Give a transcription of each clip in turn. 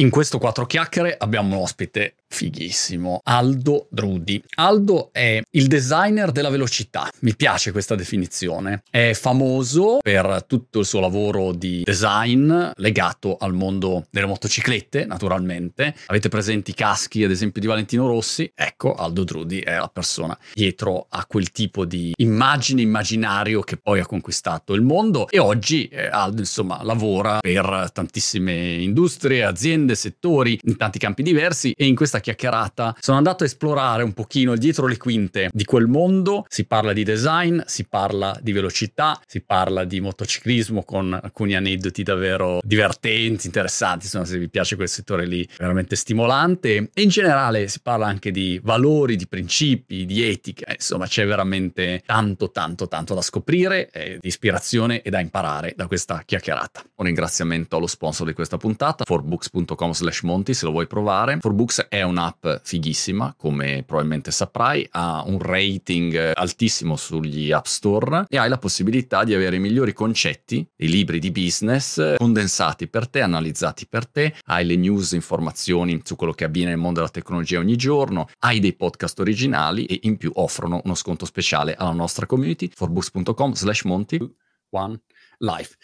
In questo quattro chiacchiere abbiamo un ospite fighissimo, Aldo Drudi. Aldo è il designer della velocità, mi piace questa definizione. È famoso per tutto il suo lavoro di design legato al mondo delle motociclette, naturalmente. Avete presenti i caschi, ad esempio, di Valentino Rossi? Ecco, Aldo Drudi è la persona dietro a quel tipo di immagine, immaginario che poi ha conquistato il mondo e oggi eh, Aldo, insomma, lavora per tantissime industrie, aziende, settori, in tanti campi diversi e in questa chiacchierata sono andato a esplorare un pochino dietro le quinte di quel mondo. Si parla di design, si parla di velocità, si parla di motociclismo con alcuni aneddoti davvero divertenti, interessanti, insomma se vi piace quel settore lì, veramente stimolante. E in generale si parla anche di valori, di principi, di etica, insomma c'è veramente tanto, tanto, tanto da scoprire, eh, di ispirazione e da imparare da questa chiacchierata. Un ringraziamento allo sponsor di questa puntata, forbooks.com slash monti se lo vuoi provare. Forbooks è un'app fighissima, come probabilmente saprai, ha un rating altissimo sugli App Store e hai la possibilità di avere i migliori concetti, i libri di business condensati per te, analizzati per te, hai le news, informazioni su quello che avviene nel mondo della tecnologia ogni giorno, hai dei podcast originali e in più offrono uno sconto speciale alla nostra community, forbooks.com slash monty one life.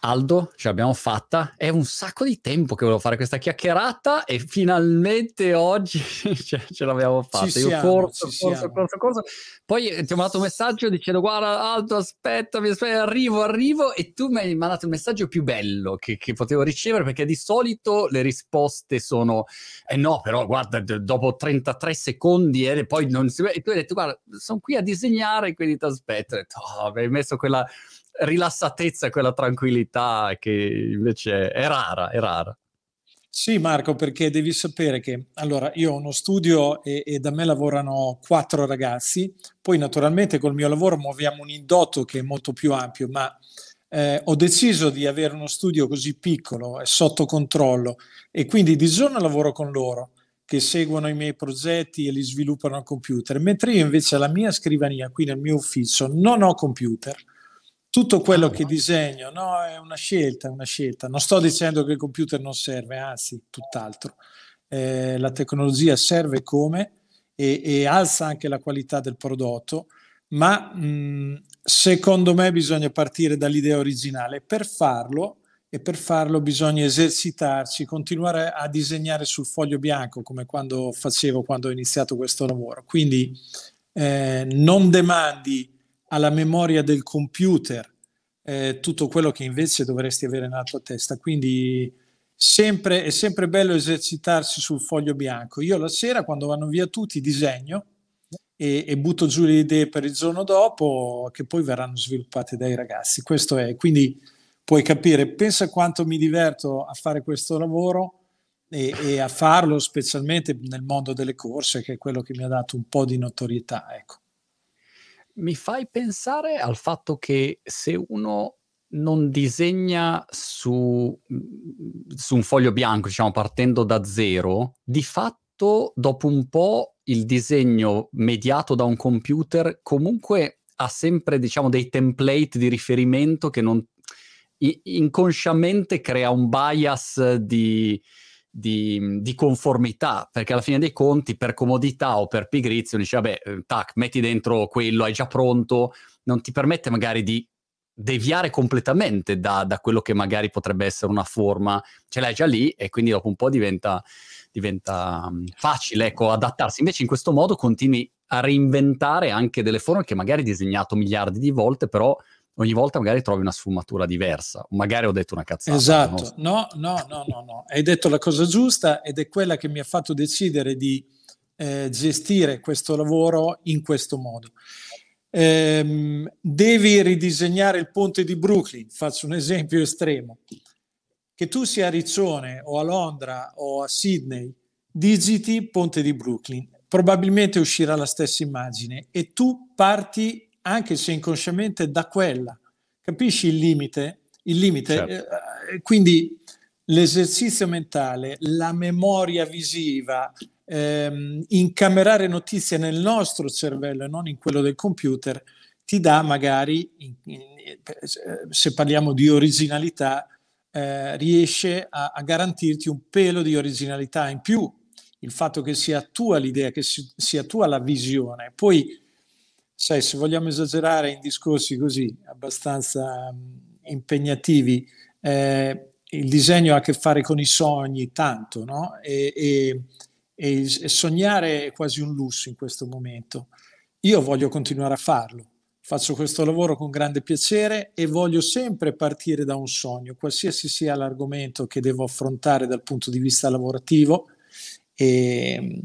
Aldo, ce l'abbiamo fatta. È un sacco di tempo che volevo fare questa chiacchierata e finalmente oggi ce, ce l'abbiamo fatta. Ci Io siamo, corso, corso, corso, corso. Poi eh, ti ho mandato un messaggio dicendo guarda Aldo, aspettami, aspetta, arrivo, arrivo e tu mi hai mandato il messaggio più bello che, che potevo ricevere perché di solito le risposte sono eh no, però guarda, dopo 33 secondi e poi non si... E tu hai detto guarda, sono qui a disegnare, quindi ti aspetto. Ho detto, oh, hai messo quella rilassatezza e quella tranquillità che invece è rara, è rara. Sì, Marco, perché devi sapere che allora io ho uno studio e, e, da me lavorano quattro ragazzi, poi naturalmente col mio lavoro muoviamo un indotto che è molto più ampio, ma eh, ho deciso di avere uno studio così piccolo e sotto controllo. E quindi di giorno lavoro con loro che seguono i miei progetti e li sviluppano al computer, mentre io invece alla mia scrivania, qui nel mio ufficio, non ho computer tutto quello che disegno no, è una scelta, una scelta. Non sto dicendo che il computer non serve, anzi, tutt'altro. Eh, la tecnologia serve come e, e, alza anche la qualità del prodotto, ma mh, secondo me bisogna partire dall'idea originale. Per farlo, e per farlo bisogna esercitarci, continuare a disegnare sul foglio bianco, come quando facevo quando ho iniziato questo lavoro. Quindi eh, non demandi alla memoria del computer eh, tutto quello che invece dovresti avere nella tua testa. Quindi sempre, è sempre bello esercitarsi sul foglio bianco. Io la sera, quando vanno via tutti, disegno e, e butto giù le idee per il giorno dopo, che poi verranno sviluppate dai ragazzi. Questo è. Quindi puoi capire, pensa quanto mi diverto a fare questo lavoro. E, e, a farlo specialmente nel mondo delle corse, che è quello che mi ha dato un po' di notorietà. Ecco mi fai pensare al fatto che se uno non disegna su, mhmm, su un foglio bianco, diciamo partendo da zero, di fatto dopo un po' il disegno mediato da un computer comunque ha sempre diciamo dei template di riferimento che non inconsciamente crea un bias di, di, di, conformità, perché alla fine dei conti, per comodità o per pigrizia, dici, vabbè, eh, tac, metti dentro quello, hai già pronto, non ti permette magari di deviare completamente da, da quello che magari potrebbe essere una forma, ce l'hai già lì e quindi dopo un po' diventa, diventa mm, facile ecco, adattarsi. Invece in questo modo continui a reinventare anche delle forme che magari hai disegnato miliardi di volte, però ogni volta magari trovi una sfumatura diversa. Magari ho detto una cazzata. Esatto, no, no, no, no, no. Hai detto la cosa giusta ed è quella che mi ha fatto decidere di eh, gestire questo lavoro in questo modo. Eh, devi ridisegnare il ponte di Brooklyn, faccio un esempio estremo. Che tu sia a Riccione o a Londra o a Sydney, digiti ponte di Brooklyn, probabilmente uscirà la stessa immagine e tu parti anche se inconsciamente, da quella. Capisci il limite? Il limite? Certo. Eh, eh, quindi l'esercizio mentale, la memoria visiva, ehm, incamerare notizie nel nostro cervello e non in quello del computer, ti dà magari, in, in, se parliamo di originalità, eh, riesce a, a, garantirti un pelo di originalità in più, il fatto che sia tua l'idea, che si, sia tua la visione. Poi, sai, se vogliamo esagerare in discorsi così abbastanza mh, impegnativi, eh, il disegno ha a che fare con i sogni tanto, no? E, e, e, sognare è quasi un lusso in questo momento. Io voglio continuare a farlo Faccio questo lavoro con grande piacere e voglio sempre partire da un sogno, qualsiasi sia l'argomento che devo affrontare dal punto di vista lavorativo. E,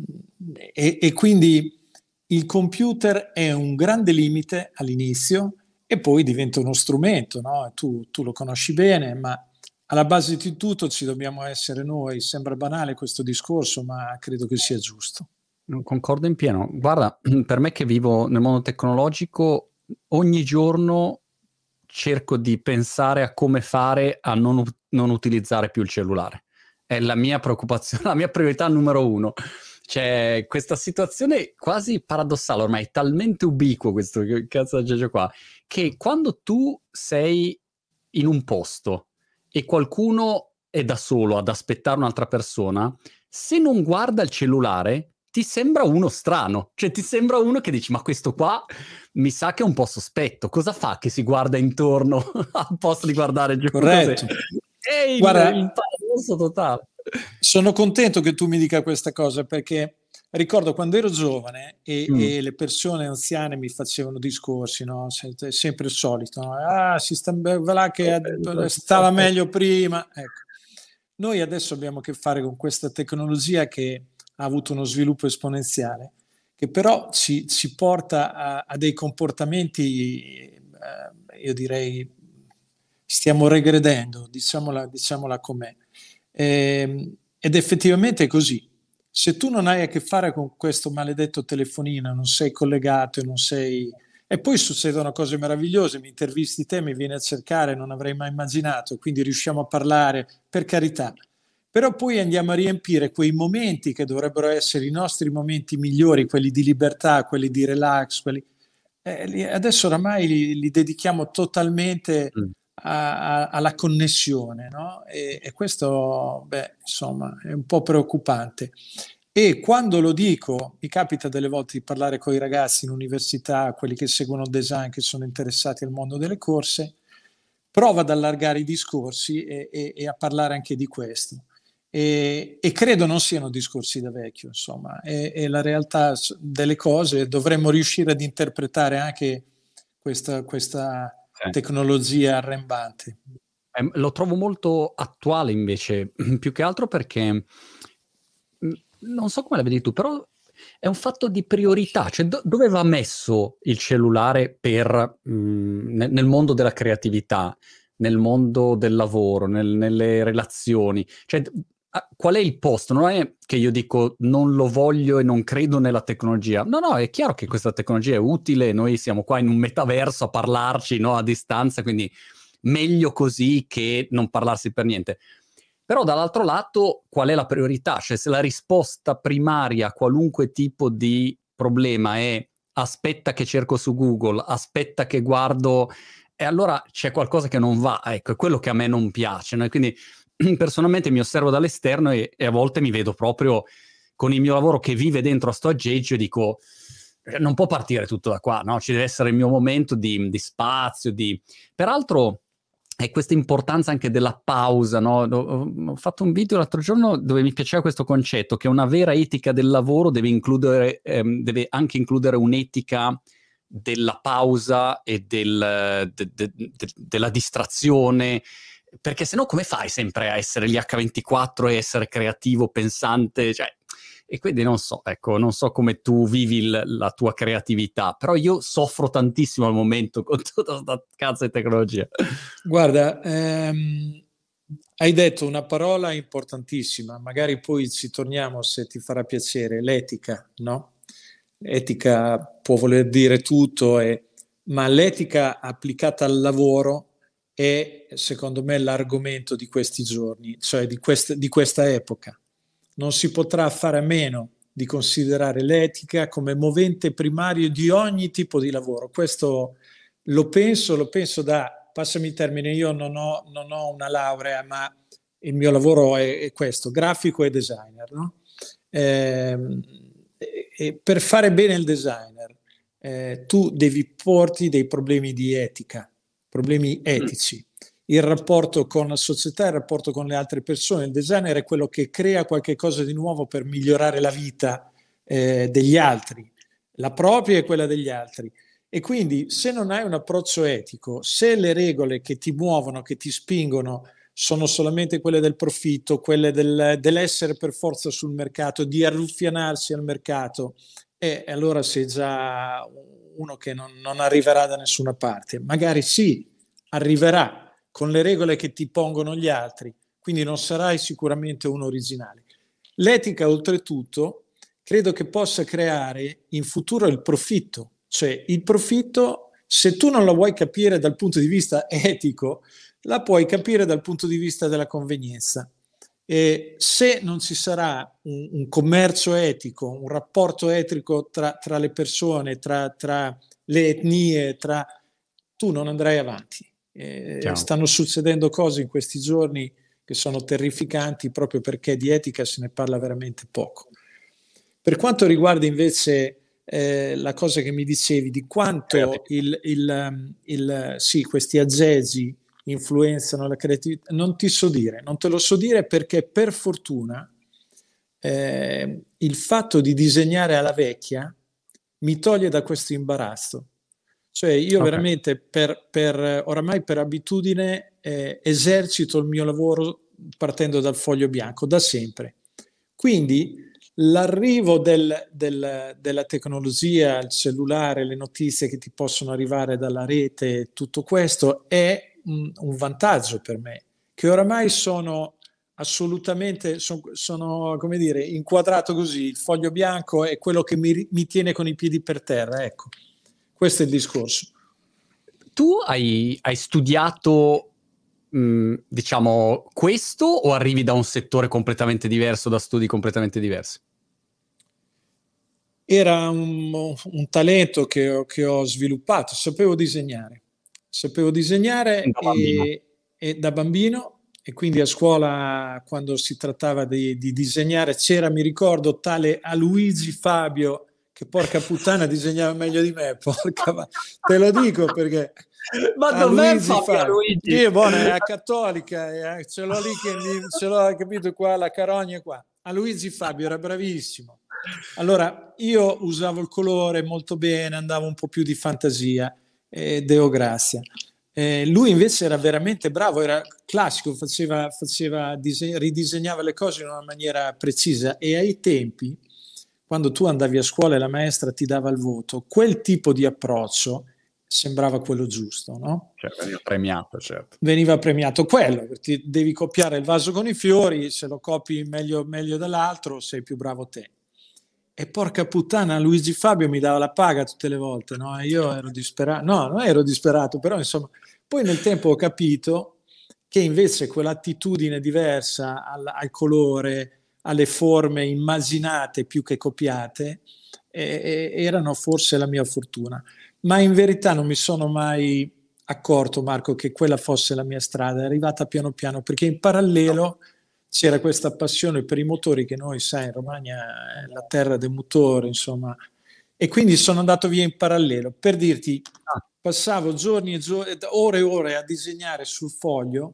e quindi il computer è un grande limite all'inizio e poi diventa uno strumento, no? tu, tu lo conosci bene, ma alla base di tutto ci dobbiamo essere noi. Sembra banale questo discorso, ma credo che sia giusto. Concordo in pieno. Guarda, per me che vivo nel mondo tecnologico, ogni giorno cerco di pensare a come fare a non, non utilizzare più il cellulare. È la mia preoccupazione, la mia priorità numero uno. C'è questa situazione quasi paradossale, ormai è talmente ubiquo questo cazzo di aggeggio qua, che quando tu sei in un posto e qualcuno è da solo ad aspettare un'altra persona, se non guarda il cellulare, ti sembra uno strano, cioè ti sembra uno che dici ma questo qua mi sa che è un po' sospetto, cosa fa che si guarda intorno al posto di guardare giù? Corretto. È il, Guarda, paradosso totale. Sono contento che tu mi dica questa cosa perché ricordo quando ero giovane e, mm. e, le persone anziane mi facevano discorsi, no? È sempre il solito, no? ah, si sta là che eh, stava meglio prima. Ecco. Noi adesso abbiamo a che fare con questa tecnologia che ha avuto uno sviluppo esponenziale, che però ci, ci porta a, a, dei comportamenti, eh, io direi, stiamo regredendo, diciamola, diciamola com'è. Eh, ed effettivamente è così. Se tu non hai a che fare con questo maledetto telefonino, non sei collegato non sei... E poi succedono cose meravigliose, mi intervisti te, mi vieni a cercare, non avrei mai immaginato, quindi riusciamo a parlare, per carità però poi andiamo a riempire quei momenti che dovrebbero essere i nostri momenti migliori, quelli di libertà, quelli di relax, quelli... Eh, adesso oramai li, li dedichiamo totalmente mm. Alla connessione, no? E, e, questo, beh, insomma, è un po' preoccupante. E quando lo dico, mi capita delle volte di parlare con i ragazzi in università, quelli che seguono il design, che sono interessati al mondo delle corse, provo ad allargare i discorsi e, e, e a parlare anche di questo e, e, credo non siano discorsi da vecchio, insomma, è, la realtà delle cose, dovremmo riuscire ad interpretare anche questa, questa eh. tecnologia arrembante. Eh, lo trovo molto attuale invece, più che altro perché mm, non so come la vedi tu, però è un fatto di priorità, cioè do- dove va messo il cellulare per, mh, mm, nel, nel mondo della creatività, nel mondo del lavoro, nel, nelle relazioni, cioè Ah, qual è il posto? Non è che io dico non lo voglio e non credo nella tecnologia. No, no, è chiaro che questa tecnologia è utile, noi siamo qua in un metaverso a parlarci no, a distanza, quindi meglio così che non parlarsi per niente. Però dall'altro lato, qual è la priorità? Cioè se la risposta primaria a qualunque tipo di problema è aspetta che cerco su Google, aspetta che guardo, e allora c'è qualcosa che non va. Ecco, è quello che a me non piace. No? Quindi personalmente mi osservo dall'esterno e, e, a volte mi vedo proprio con il mio lavoro che vive dentro a sto aggeggio e dico eh, non può partire tutto da qua, no? Ci deve essere il mio momento di, di spazio, di... Peraltro è questa importanza anche della pausa, no? Ho fatto un video l'altro giorno dove mi piaceva questo concetto che una vera etica del lavoro deve, includere, ehm, deve anche includere un'etica della pausa e del, de, de, de, della distrazione perché sennò come fai sempre a essere gli H24 e essere creativo, pensante, cioè, e quindi non so, ecco, non so come tu vivi il, la tua creatività, però io soffro tantissimo al momento con tutta questa cazzo di tecnologia. Guarda, ehm, hai detto una parola importantissima, magari poi ci torniamo se ti farà piacere, l'etica, no? Etica può voler dire tutto, e, ma l'etica applicata al lavoro è secondo me l'argomento di questi giorni, cioè di, quest- di questa epoca. Non si potrà fare a meno di considerare l'etica come movente primario di ogni tipo di lavoro. Questo lo penso, lo penso da passami il termine, io non ho, non ho una laurea, ma il mio lavoro è, è questo, grafico e designer. No? Eh, e per fare bene il designer, eh, tu devi porti dei problemi di etica, problemi etici. Il rapporto con la società, il rapporto con le altre persone. Il designer è quello che crea qualche cosa di nuovo per migliorare la vita eh, degli altri, la propria e quella degli altri. E quindi se non hai un approccio etico, se le regole che ti muovono, che ti spingono, sono solamente quelle del profitto, quelle del, dell'essere per forza sul mercato, di arruffianarsi al mercato, e allora sei già uno che non, non arriverà da nessuna parte. Magari sì, arriverà con le regole che ti pongono gli altri, quindi non sarai sicuramente uno originale. L'etica, oltretutto, credo che possa creare in futuro il profitto, cioè il profitto, se tu non lo vuoi capire dal punto di vista etico, la puoi capire dal punto di vista della convenienza. E se non ci sarà un, un commercio etico, un rapporto etico tra, tra le persone, tra, tra, le etnie, tra, tu non andrai avanti. Eh, stanno succedendo cose in questi giorni che sono terrificanti proprio perché di etica se ne parla veramente poco. Per quanto riguarda invece eh, la cosa che mi dicevi di quanto il, il, um, il, sì, questi aggeggi influenzano la creatività, non ti so dire, non te lo so dire perché per fortuna eh, il fatto di disegnare alla vecchia mi toglie da questo imbarazzo. Cioè io okay. veramente per, per, oramai per abitudine eh, esercito il mio lavoro partendo dal foglio bianco da sempre. Quindi L'arrivo del, del, della tecnologia, il cellulare, le notizie che ti possono arrivare dalla rete, tutto questo è un, un vantaggio per me, che oramai sono assolutamente, sono, sono, come dire, inquadrato così, il foglio bianco è quello che mi, mi tiene con i piedi per terra, ecco, questo è il discorso. Tu hai, hai studiato diciamo, questo o arrivi da un settore completamente diverso, da studi completamente diversi? era un, un talento che ho, che ho, sviluppato, sapevo disegnare, sapevo disegnare da e, e, da bambino e quindi a scuola quando si trattava di, di disegnare c'era, mi ricordo, tale Aluigi Fabio che porca puttana disegnava meglio di me, porca, te lo dico perché... Ma dov'è Fabio Luigi? Io, buono, è cattolica, eh, ce l'ho lì che mi, ce l'ho capito qua, la carogna qua. A Luigi Fabio era bravissimo allora, io usavo il colore molto bene, andavo un po' più di fantasia, eh, Deo Grazia. Eh, lui invece era veramente bravo, era classico, faceva, faceva dise- ridisegnava le cose in una maniera precisa e ai tempi, quando tu andavi a scuola e la maestra ti dava il voto, quel tipo di approccio sembrava quello giusto, no? Cioè, veniva premiato, certo. Veniva premiato quello, ti devi copiare il vaso con i fiori, se lo copi meglio, meglio dell'altro sei più bravo te. E porca puttana, Luigi Fabio mi dava la paga tutte le volte, no? Io ero disperato, no, non ero disperato, però insomma, poi nel tempo ho capito che invece quell'attitudine diversa al, al colore, alle forme immaginate più che copiate, eh, erano forse la mia fortuna. Ma in verità non mi sono mai accorto, Marco, che quella fosse la mia strada, è arrivata piano piano, perché in parallelo... No c'era questa passione per i motori che noi, sai, in Romagna è la terra del motore, insomma, e quindi sono andato via in parallelo. Per dirti, ah. passavo giorni e giorni, ore e ore a disegnare sul foglio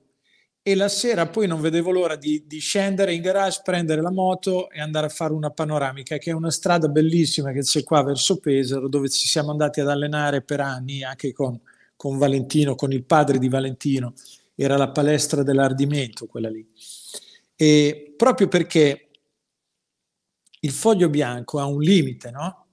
e la sera poi non vedevo l'ora di, di, scendere in garage, prendere la moto e andare a fare una panoramica, che è una strada bellissima che c'è qua verso Pesaro, dove ci siamo andati ad allenare per anni, anche con, con Valentino, con il padre di Valentino. Era la palestra dell'ardimento quella lì. E proprio perché il foglio bianco ha un limite, no?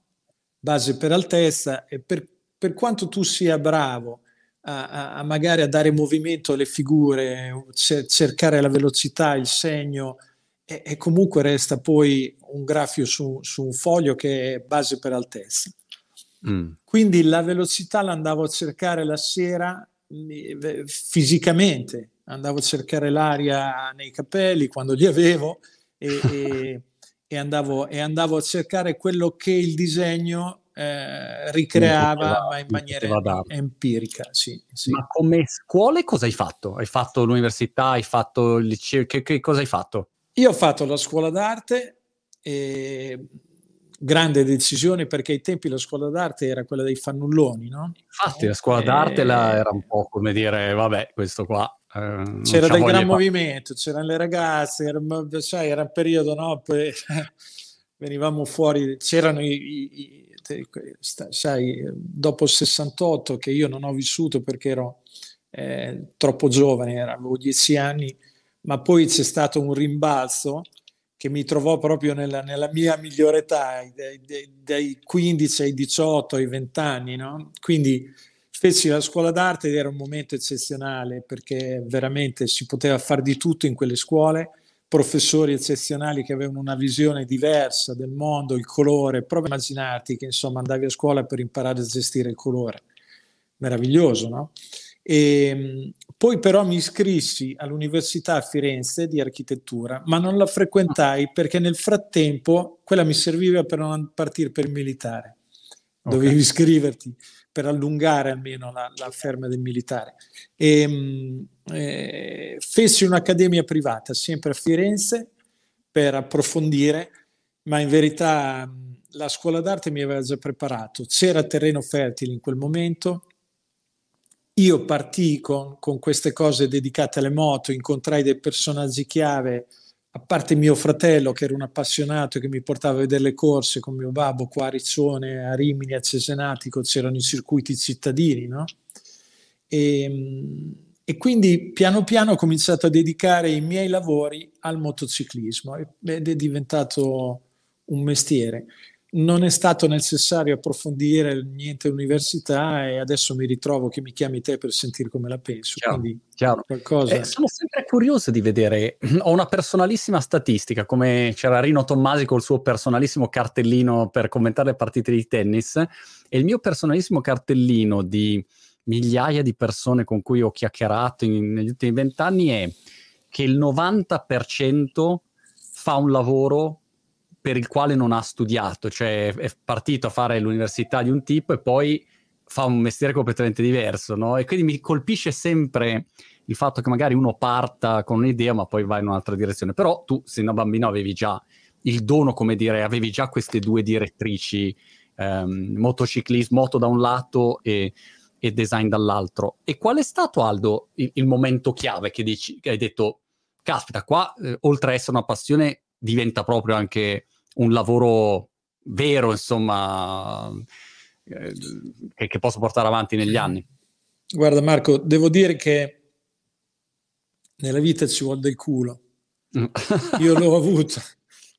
Base per altezza e per, per quanto tu sia bravo a, a, magari a dare movimento alle figure, cercare la velocità, il segno, e, e comunque resta poi un grafio su, su, un foglio che è base per altezza. Mm. Quindi la velocità l'andavo a cercare la sera fisicamente, andavo a cercare l'aria nei capelli quando li avevo e, e, e, andavo, e andavo, a cercare quello che il disegno eh, ricreava ma in maniera empirica. Sì, sì. Ma come scuole cosa hai fatto? Hai fatto l'università, hai fatto il liceo, che, che cosa hai fatto? Io ho fatto la scuola d'arte e grande decisione perché ai tempi la scuola d'arte era quella dei fannulloni, no? Infatti la scuola d'arte e... era un po' come dire, vabbè, questo qua... Eh, c'era del gran movimento, c'erano le ragazze, era, sai, era un periodo, no? Poi, venivamo fuori, c'erano i, i, i, sai, dopo il 68 che io non ho vissuto perché ero eh, troppo giovane, avevo dieci anni, ma poi c'è stato un rimbalzo che mi trovò proprio nella, nella mia migliore età, dai, dai, dai, 15 ai 18, ai 20 anni. No? Quindi feci la scuola d'arte ed era un momento eccezionale perché veramente si poteva fare di tutto in quelle scuole, professori eccezionali che avevano una visione diversa del mondo, il colore, prova a immaginarti che insomma andavi a scuola per imparare a gestire il colore. Meraviglioso, no? E, ehm, poi però mi iscrissi all'Università a Firenze di architettura, ma non la frequentai perché nel frattempo quella mi serviva per non partire per il militare. Dovevi okay. iscriverti per allungare almeno la, la ferma del militare. E, ehm, eh, fessi un'accademia privata sempre a Firenze per approfondire, ma in verità la scuola d'arte mi aveva già preparato. C'era terreno fertile in quel momento, io partii con, con, queste cose dedicate alle moto, incontrai dei personaggi chiave, a parte mio fratello che era un appassionato che mi portava a vedere le corse con mio babbo qua a Riccione, a Rimini, a Cesenatico, c'erano i circuiti cittadini, no? E, e, quindi piano piano ho cominciato a dedicare i miei lavori al motociclismo ed è diventato un mestiere non è stato necessario approfondire niente all'università e adesso mi ritrovo che mi chiami te per sentire come la penso. Chiaro, Quindi chiaro. Qualcosa... Eh, sono sempre curioso di vedere, ho una personalissima statistica, come c'era Rino Tommasi col suo personalissimo cartellino per commentare le partite di tennis e il mio personalissimo cartellino di migliaia di persone con cui ho chiacchierato in, negli ultimi vent'anni è che il 90% fa un lavoro per il quale non ha studiato, cioè è partito a fare l'università di un tipo e poi fa un mestiere completamente diverso, no? E quindi mi colpisce sempre il fatto che magari uno parta con un'idea ma poi va in un'altra direzione, però tu, sei una bambina, avevi già il dono, come dire, avevi già queste due direttrici, ehm, motociclismo, moto da un lato e, e, design dall'altro. E qual è stato, Aldo, il, il momento chiave che, dici, che hai detto, caspita, qua, eh, oltre a essere una passione, diventa proprio anche un lavoro vero, insomma, eh, che, che, posso portare avanti negli anni. Guarda Marco, devo dire che nella vita ci vuole del culo. Mm. Io l'ho avuto,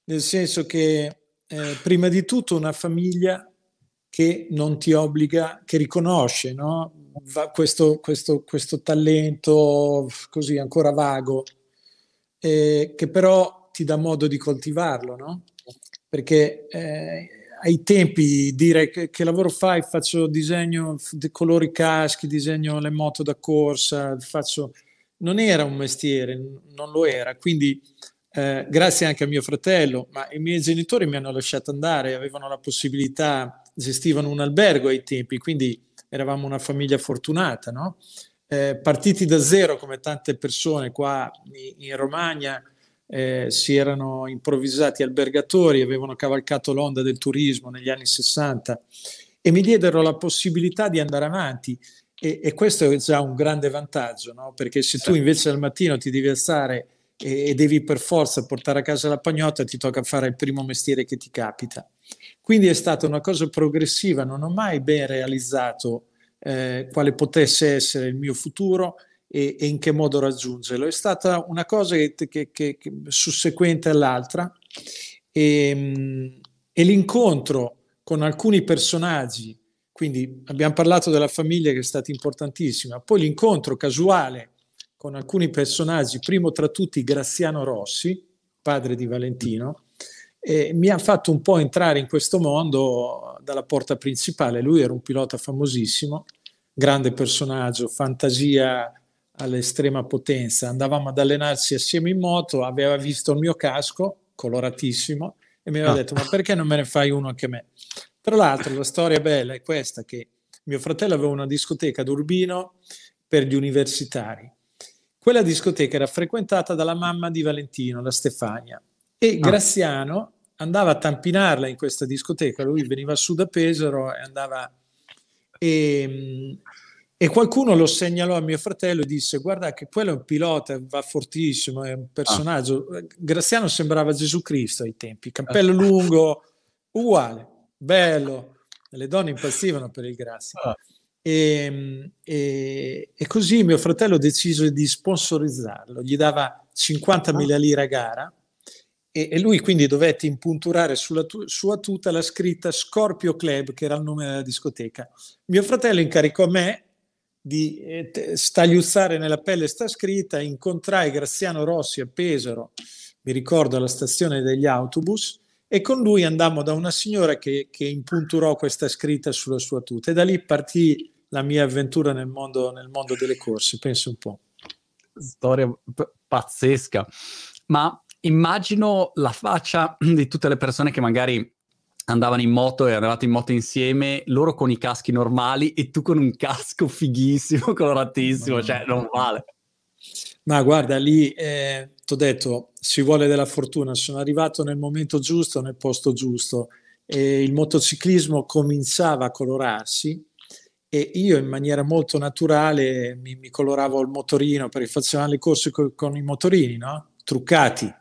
nel senso che eh, prima di tutto una famiglia che non ti obbliga, che riconosce no? questo, questo, questo, talento così ancora vago, eh, che però ti dà modo di coltivarlo, no? perché eh, ai tempi dire che, che, lavoro fai, faccio disegno di colori caschi, disegno le moto da corsa, faccio... non era un mestiere, non lo era, quindi eh, grazie anche a mio fratello, ma i miei genitori mi hanno lasciato andare, avevano la possibilità, gestivano un albergo ai tempi, quindi eravamo una famiglia fortunata, no? eh, partiti da zero come tante persone qua in, in Romagna, eh, si erano improvvisati albergatori, avevano cavalcato l'onda del turismo negli anni 60 e mi diedero la possibilità di andare avanti. E, e questo è già un grande vantaggio, no? perché se tu invece al mattino ti devi alzare e, e devi per forza portare a casa la pagnotta, ti tocca fare il primo mestiere che ti capita. Quindi è stata una cosa progressiva, non ho mai ben realizzato eh, quale potesse essere il mio futuro, e, e, in che modo raggiungerlo. È stata una cosa che, che, che, che susseguente all'altra e, ehm, e, l'incontro con alcuni personaggi, quindi abbiamo parlato della famiglia che è stata importantissima, poi l'incontro casuale con alcuni personaggi, primo tra tutti Graziano Rossi, padre di Valentino, eh, mi ha fatto un po' entrare in questo mondo dalla porta principale. Lui era un pilota famosissimo, grande personaggio, fantasia all'estrema potenza. Andavamo ad allenarsi assieme in moto, aveva visto il mio casco, coloratissimo, e mi aveva ah. detto, ma perché non me ne fai uno anche me? Tra l'altro la storia bella è questa, che mio fratello aveva una discoteca ad Urbino per gli universitari. Quella discoteca era frequentata dalla mamma di Valentino, la Stefania, e ah. Graziano andava a tampinarla in questa discoteca, lui veniva su da Pesaro e andava... E, e qualcuno lo segnalò a mio fratello e disse guarda che quello è un pilota, va fortissimo, è un personaggio. Ah. Graziano sembrava Gesù Cristo ai tempi, cappello lungo, uguale, bello. Le donne impazzivano per il Grazia. Ah. E, e, e, così mio fratello decise di sponsorizzarlo, gli dava 50.000 lire a gara e, e lui quindi dovette impunturare sulla tu, sua tuta la scritta Scorpio Club, che era il nome della discoteca. Mio fratello incaricò me di eh, stagliuzzare nella pelle sta scritta, incontrai Graziano Rossi a Pesaro, mi ricordo alla stazione degli autobus, e con lui andammo da una signora che, che impunturò questa scritta sulla sua tuta e da lì partì la mia avventura nel mondo, nel mondo delle corse, penso un po'. Storia p- pazzesca, ma immagino la faccia di tutte le persone che magari andavano in moto e andavate in moto insieme, loro con i caschi normali e tu con un casco fighissimo, coloratissimo, cioè non vale. Ma guarda, lì eh, ti ho detto, si vuole della fortuna, sono arrivato nel momento giusto, nel posto giusto e il motociclismo cominciava a colorarsi e io in maniera molto naturale mi, mi coloravo il motorino perché facevamo le corse co- con i motorini, no? truccati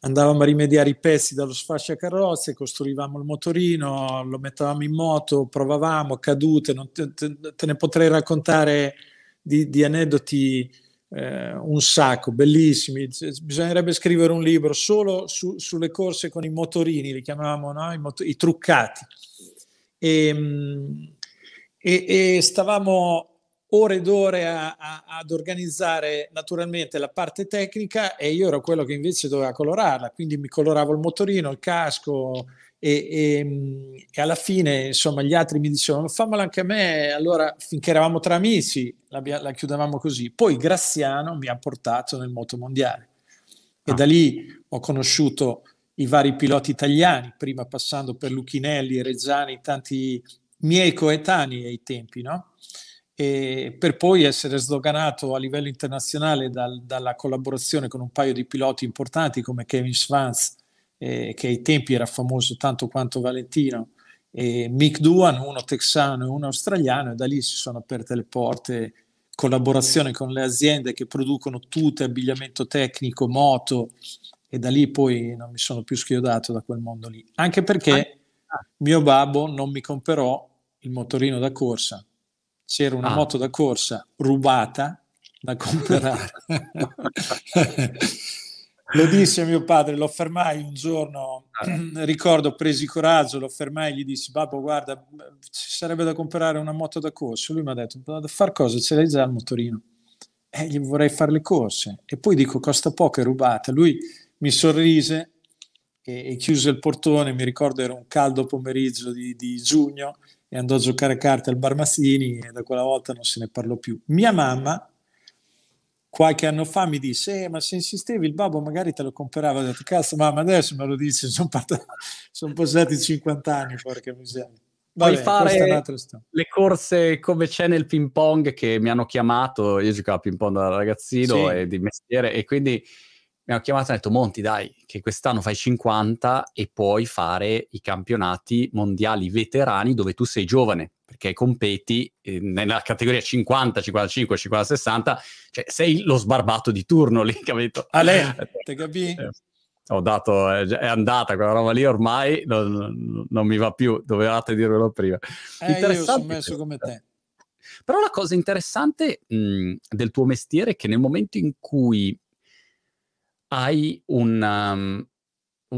andavamo a rimediare i pezzi dallo sfasciacarrozze, costruivamo il motorino, lo mettevamo in moto, provavamo, cadute, te, te, te, ne potrei raccontare di, di aneddoti eh, un sacco, bellissimi. Bisognerebbe scrivere un libro solo su, sulle corse con i motorini, li chiamavamo no? I, moto- i, truccati. E, e, e stavamo ore ed ore a, a, ad organizzare naturalmente la parte tecnica e io ero quello che invece doveva colorarla, quindi mi coloravo il motorino, il casco e, e, e alla fine insomma gli altri mi dicevano fammela anche a me, allora finché eravamo tra amici la, la chiudevamo così. Poi Graziano mi ha portato nel moto mondiale e ah. da lì ho conosciuto i vari piloti italiani, prima passando per Lucchinelli, Reggiani, tanti miei coetanei ai tempi, no? Per poi essere sdoganato a livello internazionale dal, dalla collaborazione con un paio di piloti importanti come Kevin Schwanz, eh, che ai tempi era famoso tanto quanto Valentino, e Mick Duan, uno texano e uno australiano, e da lì si sono aperte le porte, collaborazione con le aziende che producono tutto, abbigliamento tecnico, moto, e da lì poi non mi sono più schiodato da quel mondo lì, anche perché ah. mio babbo non mi comperò il motorino da corsa, c'era una ah. moto da corsa rubata da comprare. lo disse mio padre, lo fermai un giorno, ah. ricordo, presi coraggio, lo fermai e gli dissi, babbo guarda, ci sarebbe da comprare una moto da corsa. Lui mi ha detto, da far cosa? Ce l'hai già il motorino? E eh, gli vorrei fare le corse. E poi dico, costa poco, è rubata. Lui mi sorrise e, e chiuse il portone, mi ricordo era un caldo pomeriggio di, di giugno, e andò a giocare a carte al Bar Massini e da quella volta non se ne parlò più. Mia mamma qualche anno fa mi disse eh, ma se insistevi il babbo magari te lo comprava ho detto cazzo mamma adesso me lo dici sono, part- sono passati 50 anni porca miseria Vabbè, fare le corse come c'è nel ping pong che mi hanno chiamato, io giocavo a ping pong da ragazzino sì. e di mestiere e quindi mi hanno chiamato e hanno detto Monti dai che quest'anno fai 50 e puoi fare i campionati mondiali veterani dove tu sei giovane perché competi eh, nella categoria 50, 55, 50, 60 cioè sei lo sbarbato di turno lì capito? A lei, te capì? Eh, ho dato, è, è, andata quella roba lì ormai non, non mi va più, dovevate dirvelo prima eh, io sono messo come te però la cosa interessante mh, del tuo mestiere è che nel momento in cui hai un, um,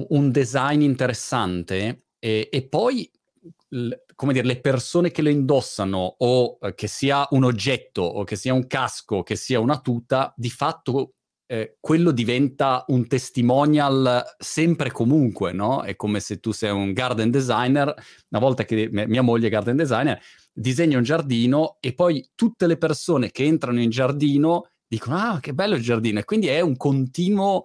un design interessante e, e poi l, come dire, le persone che lo indossano o eh, che sia un oggetto o che sia un casco, che sia una tuta, di fatto eh, quello diventa un testimonial sempre e comunque, no? È come se tu sei un garden designer, una volta che mia moglie è garden designer, disegna un giardino e poi tutte le persone che entrano in giardino dicono ah che bello il giardino e quindi è un continuo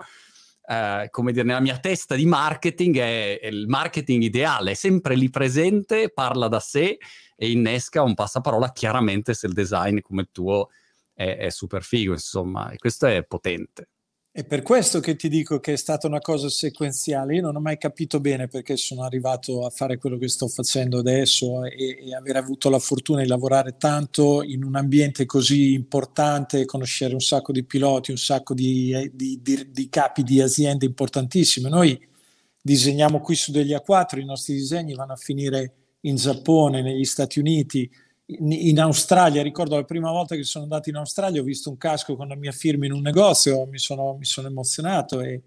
eh, come dire, nella mia testa di marketing è, è, il marketing ideale, è sempre lì presente, parla da sé e innesca un passaparola chiaramente se il design come il tuo è, è super figo, insomma, e questo è potente. È per questo che ti dico che è stata una cosa sequenziale. Io non ho mai capito bene perché sono arrivato a fare quello che sto facendo adesso e, e aver avuto la fortuna di lavorare tanto in un ambiente così importante, conoscere un sacco di piloti, un sacco di, di, di, di capi di aziende importantissime. Noi disegniamo qui su degli A4, i nostri disegni vanno a finire in Giappone, negli Stati Uniti, in Australia, ricordo la prima volta che sono andato in Australia, ho visto un casco con la mia firma in un negozio, mi sono, mi sono emozionato. E...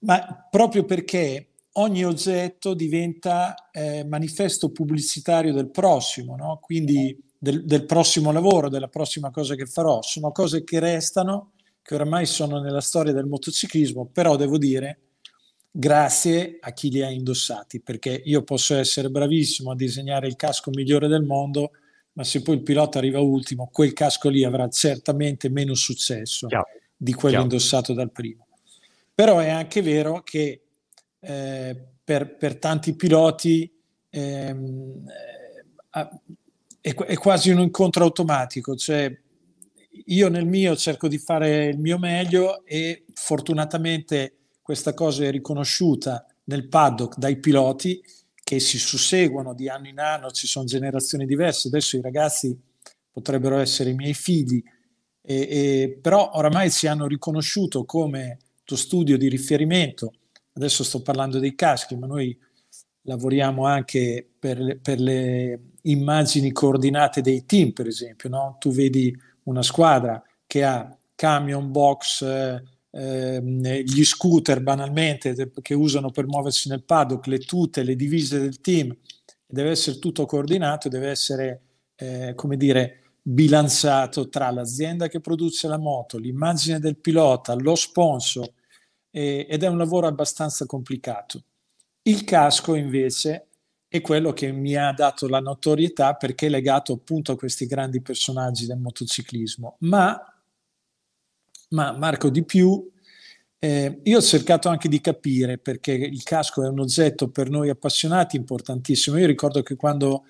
Ma proprio perché ogni oggetto diventa eh, manifesto pubblicitario del prossimo, no? quindi del, del, prossimo lavoro, della prossima cosa che farò. Sono cose che restano, che oramai sono nella storia del motociclismo, però devo dire grazie a chi li ha indossati, perché io posso essere bravissimo a disegnare il casco migliore del mondo, ma se poi il pilota arriva ultimo, quel casco lì avrà certamente meno successo Chiaro. di quello Chiaro. indossato dal primo. Però è anche vero che eh, per, per, tanti piloti ehm, eh, è, è quasi un incontro automatico, cioè io nel mio cerco di fare il mio meglio e fortunatamente questa cosa è riconosciuta nel paddock dai piloti che si susseguono di anno in anno, ci sono generazioni diverse, adesso i ragazzi potrebbero essere i miei figli, e, e, però oramai si hanno riconosciuto come tuo studio di riferimento, adesso sto parlando dei caschi, ma noi lavoriamo anche per le, per le immagini coordinate dei team, per esempio, no? tu vedi una squadra che ha camion, box, eh, gli scooter banalmente che usano per muoversi nel paddock, le tute, le divise del team, deve essere tutto coordinato, deve essere, eh, come dire, bilanciato tra l'azienda che produce la moto, l'immagine del pilota, lo sponsor, eh, ed è un lavoro abbastanza complicato. Il casco invece è quello che mi ha dato la notorietà perché è legato appunto a questi grandi personaggi del motociclismo, ma ma Marco di più. Eh, io ho cercato anche di capire perché il casco è un oggetto per noi appassionati importantissimo. Io ricordo che quando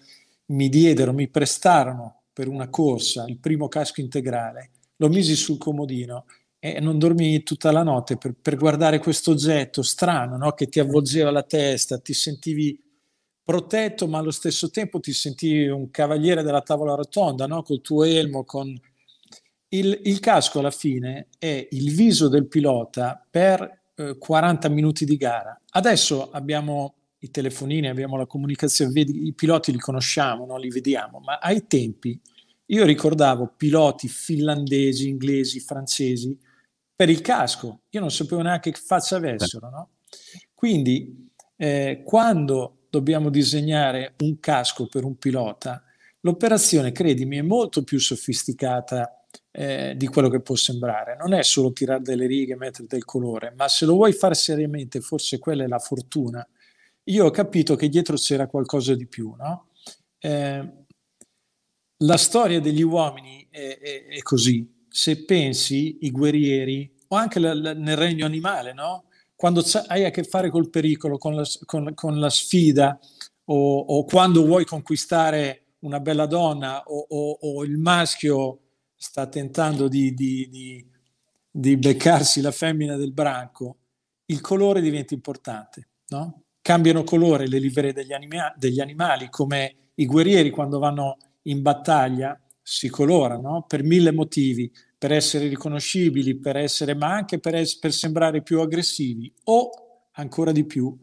mi diedero, mi prestarono per una corsa il primo casco integrale, lo misi sul comodino e non dormii tutta la notte per, per guardare questo oggetto strano no? che ti avvolgeva la testa, ti sentivi protetto ma allo stesso tempo ti sentivi un cavaliere della tavola rotonda no? col tuo elmo, con il, il, casco alla fine è il viso del pilota per eh, 40 minuti di gara. Adesso abbiamo i telefonini, abbiamo la comunicazione, vedi, i piloti li conosciamo, no? li vediamo, ma ai tempi io ricordavo piloti finlandesi, inglesi, francesi per il casco. Io non sapevo neanche che faccia avessero. No? Quindi eh, quando dobbiamo disegnare un casco per un pilota, l'operazione, credimi, è molto più sofisticata eh, di quello che può sembrare. Non è solo tirare delle righe, mettere del colore, ma se lo vuoi fare seriamente, forse quella è la fortuna. Io ho capito che dietro c'era qualcosa di più, no? eh, la storia degli uomini è, è, è, così. Se pensi, i guerrieri, o anche la, la, nel regno animale, no? quando hai a che fare col pericolo, con la, con, con la sfida, o, o, quando vuoi conquistare una bella donna, o, o, o il maschio sta tentando di, di, di, di, beccarsi la femmina del branco, il colore diventa importante. No? Cambiano colore le livree degli, anima- degli, animali, come i guerrieri quando vanno in battaglia si colorano per mille motivi, per essere riconoscibili, per essere, ma anche per, es- per sembrare più aggressivi o ancora di più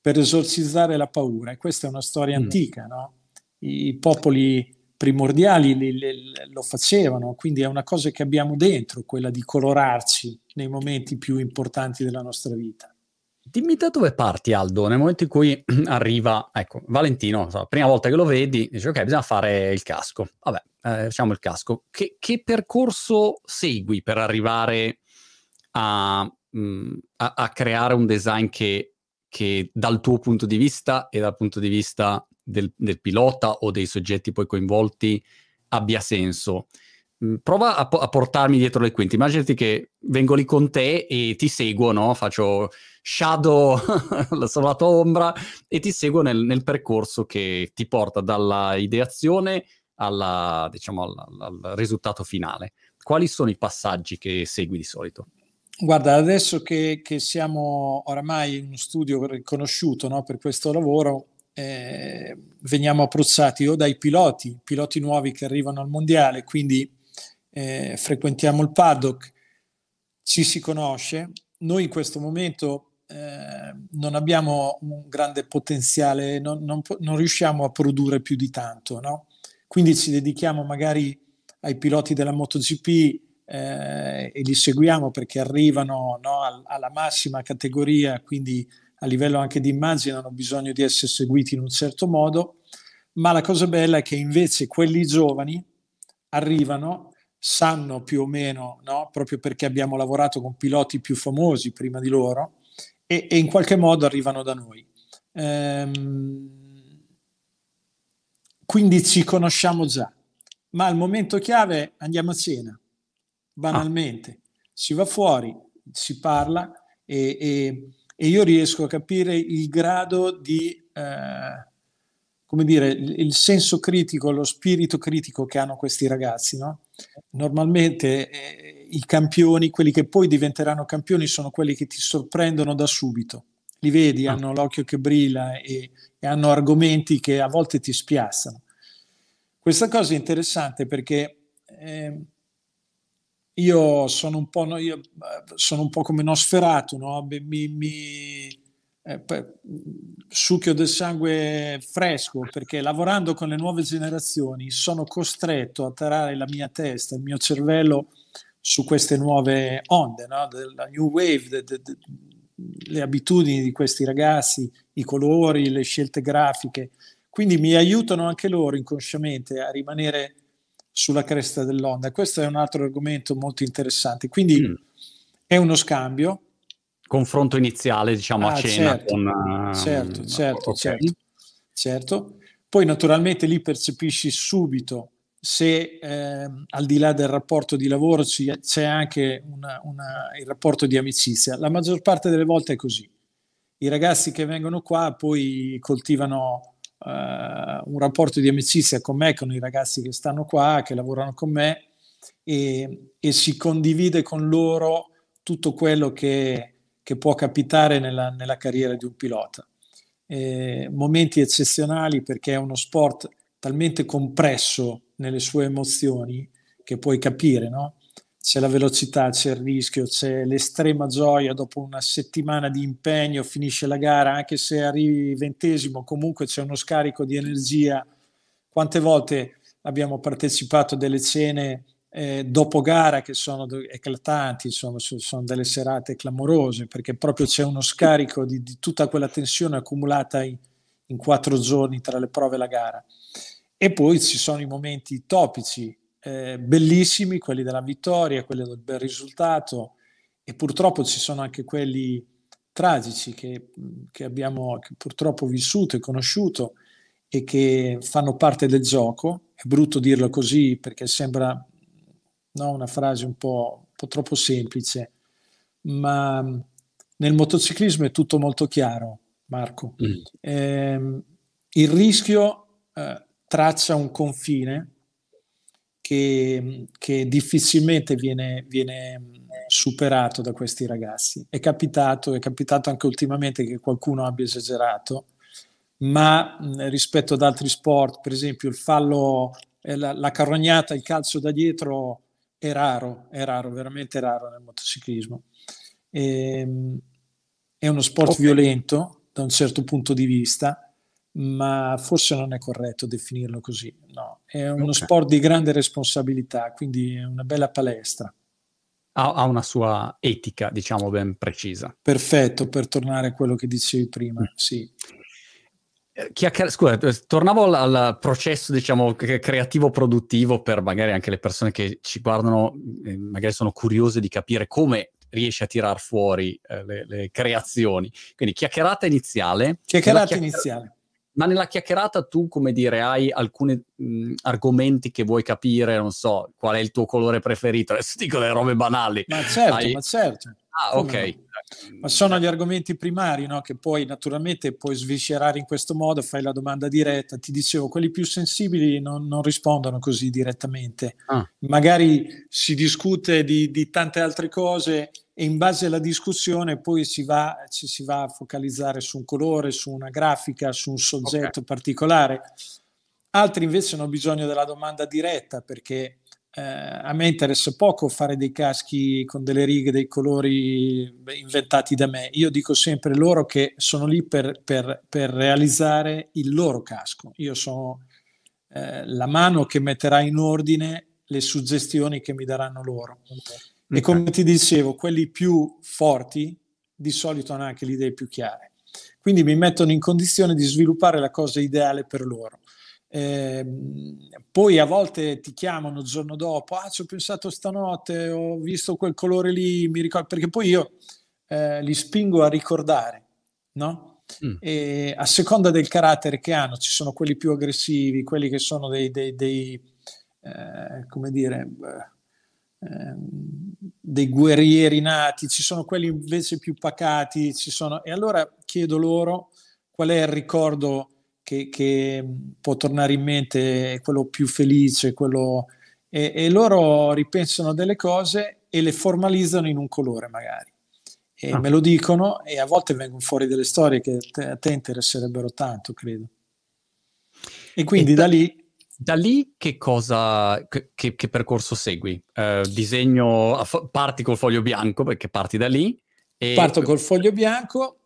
per esorcizzare la paura. E questa è una storia mm. antica, no? I popoli primordiali li, li, lo facevano, quindi è una cosa che abbiamo dentro, quella di colorarci nei momenti più importanti della nostra vita. Dimmi da dove parti Aldo, nel momento in cui arriva, ecco, Valentino, la prima volta che lo vedi, dice ok, bisogna fare il casco, vabbè, eh, facciamo il casco. Che, che, percorso segui per arrivare a, mh, mm, a, a creare un design che, che dal tuo punto di vista e dal punto di vista del, del pilota o dei soggetti poi coinvolti abbia senso. Mm, prova a, a, portarmi dietro le quinte. Immaginati che vengo lì con te e ti seguo, no? Faccio shadow, sono la tua ombra, e ti seguo nel, nel percorso che ti porta dalla ideazione alla, diciamo, al, al risultato finale. Quali sono i passaggi che segui di solito? Guarda, adesso che, che siamo oramai in uno studio riconosciuto no, per questo lavoro, eh, veniamo approcciati o dai piloti, piloti nuovi che arrivano al mondiale, quindi eh, frequentiamo il paddock, ci si conosce. Noi in questo momento eh, non abbiamo un grande potenziale, non, non, non, riusciamo a produrre più di tanto, no? quindi ci dedichiamo magari ai piloti della MotoGP eh, e li seguiamo perché arrivano no, alla massima categoria, quindi a livello anche di immagine hanno bisogno di essere seguiti in un certo modo, ma la cosa bella è che invece quelli giovani arrivano, sanno più o meno, no? proprio perché abbiamo lavorato con piloti più famosi prima di loro, e, e in qualche modo arrivano da noi. Ehm, quindi ci conosciamo già, ma al momento chiave andiamo a cena, banalmente. Ah. Si va fuori, si parla e, e e io riesco a capire il grado di, eh, come dire, il senso critico, lo spirito critico che hanno questi ragazzi. No? Normalmente eh, i campioni, quelli che poi diventeranno campioni, sono quelli che ti sorprendono da subito. Li vedi, ah. hanno l'occhio che brilla e, e hanno argomenti che a volte ti spiassano. Questa cosa è interessante perché eh, io sono un po', no, io eh, sono un po come Nosferato, no? mi, mi eh, succhio del sangue fresco perché lavorando con le nuove generazioni sono costretto a tarare la mia testa, il mio cervello su queste nuove onde, no? della new wave, de, de, de, le abitudini di questi ragazzi, i colori, le scelte grafiche. Quindi mi aiutano anche loro inconsciamente a rimanere sulla cresta dell'onda. Questo è un altro argomento molto interessante. Quindi mm. è uno scambio. Confronto iniziale, diciamo, ah, a cena certo, con... Certo, certo, okay. certo, certo. Poi naturalmente lì percepisci subito se eh, al di là del rapporto di lavoro c'è anche una, una, il rapporto di amicizia. La maggior parte delle volte è così. I ragazzi che vengono qua poi coltivano un rapporto di amicizia con me, con i ragazzi che stanno qua, che lavorano con me e, e si condivide con loro tutto quello che, che può capitare nella, nella, carriera di un pilota. Eh, momenti eccezionali perché è uno sport talmente compresso nelle sue emozioni che puoi capire, no? C'è la velocità, c'è il rischio, c'è l'estrema gioia dopo una settimana di impegno, finisce la gara, anche se arrivi ventesimo, comunque c'è uno scarico di energia. Quante volte abbiamo partecipato a delle cene eh, dopo gara che sono eclatanti, insomma, sono delle serate clamorose, perché proprio c'è uno scarico di, di tutta quella tensione accumulata in, in quattro giorni tra le prove e la gara. E poi ci sono i momenti topici, eh, bellissimi, quelli della vittoria, quelli del bel risultato e purtroppo ci sono anche quelli tragici che, che abbiamo che purtroppo vissuto e conosciuto e che fanno parte del gioco. È brutto dirlo così perché sembra no, una frase un po', un po' troppo semplice, ma nel motociclismo è tutto molto chiaro, Marco. Mm. Eh, il rischio eh, traccia un confine che, che difficilmente viene, viene, superato da questi ragazzi. È capitato, è capitato anche ultimamente che qualcuno abbia esagerato, ma rispetto ad altri sport, per esempio il fallo, eh, la, la carrognata, il calcio da dietro è raro, è raro, veramente raro nel motociclismo. E, ehm, è uno sport okay. violento da un certo punto di vista, ma forse non è corretto definirlo così. No, è uno okay. sport di grande responsabilità, quindi è una bella palestra. Ha, ha, una sua etica, diciamo, ben precisa. Perfetto, per tornare a quello che dicevi prima, mm. sì. Eh, chiacchier- scusa, eh, tornavo al, al processo, diciamo, creativo-produttivo per magari anche le persone che ci guardano, eh, magari sono curiose di capire come riesci a tirar fuori eh, le, le, creazioni. Quindi chiacchierata iniziale. Chiacchierata iniziale Ma nella chiacchierata tu, come dire, hai alcuni mh, argomenti che vuoi capire, non so, qual è il tuo colore preferito? Adesso dico le robe banali. Ma certo, hai... ma certo. Ah, ok. Ma sono gli argomenti primari, no? che poi naturalmente puoi sviscerare in questo modo, fai la domanda diretta. Ti dicevo, quelli più sensibili non, non rispondono così direttamente. Ah. Magari si discute di, di, tante altre cose e in base alla discussione poi si va, ci si va a focalizzare su un colore, su una grafica, su un soggetto okay. particolare. Altri invece hanno bisogno della domanda diretta perché eh, a me interessa poco fare dei caschi con delle righe, dei colori inventati da me. Io dico sempre loro che sono lì per, per, per realizzare il loro casco. Io sono eh, la mano che metterà in ordine le suggestioni che mi daranno loro. Okay. E come ti dicevo, quelli più forti di solito hanno anche le idee più chiare. Quindi mi mettono in condizione di sviluppare la cosa ideale per loro. Eh, poi a volte ti chiamano il giorno dopo, ah ci ho pensato stanotte, ho visto quel colore lì, mi ricordo, perché poi io eh, li spingo a ricordare, no? Mm. E a seconda del carattere che hanno, ci sono quelli più aggressivi, quelli che sono dei, dei, dei eh, come dire, ehm, dei guerrieri nati, ci sono quelli invece più pacati, ci sono... e allora chiedo loro qual è il ricordo che, che può tornare in mente quello più felice, quello... E, e, loro ripensano delle cose e le formalizzano in un colore magari. E ah. me lo dicono e a volte vengono fuori delle storie che te, a te interesserebbero tanto, credo. E quindi e da, da, lì... Da lì che cosa, che, che percorso segui? Uh, disegno, parti col foglio bianco perché parti da lì. E... Parto col foglio bianco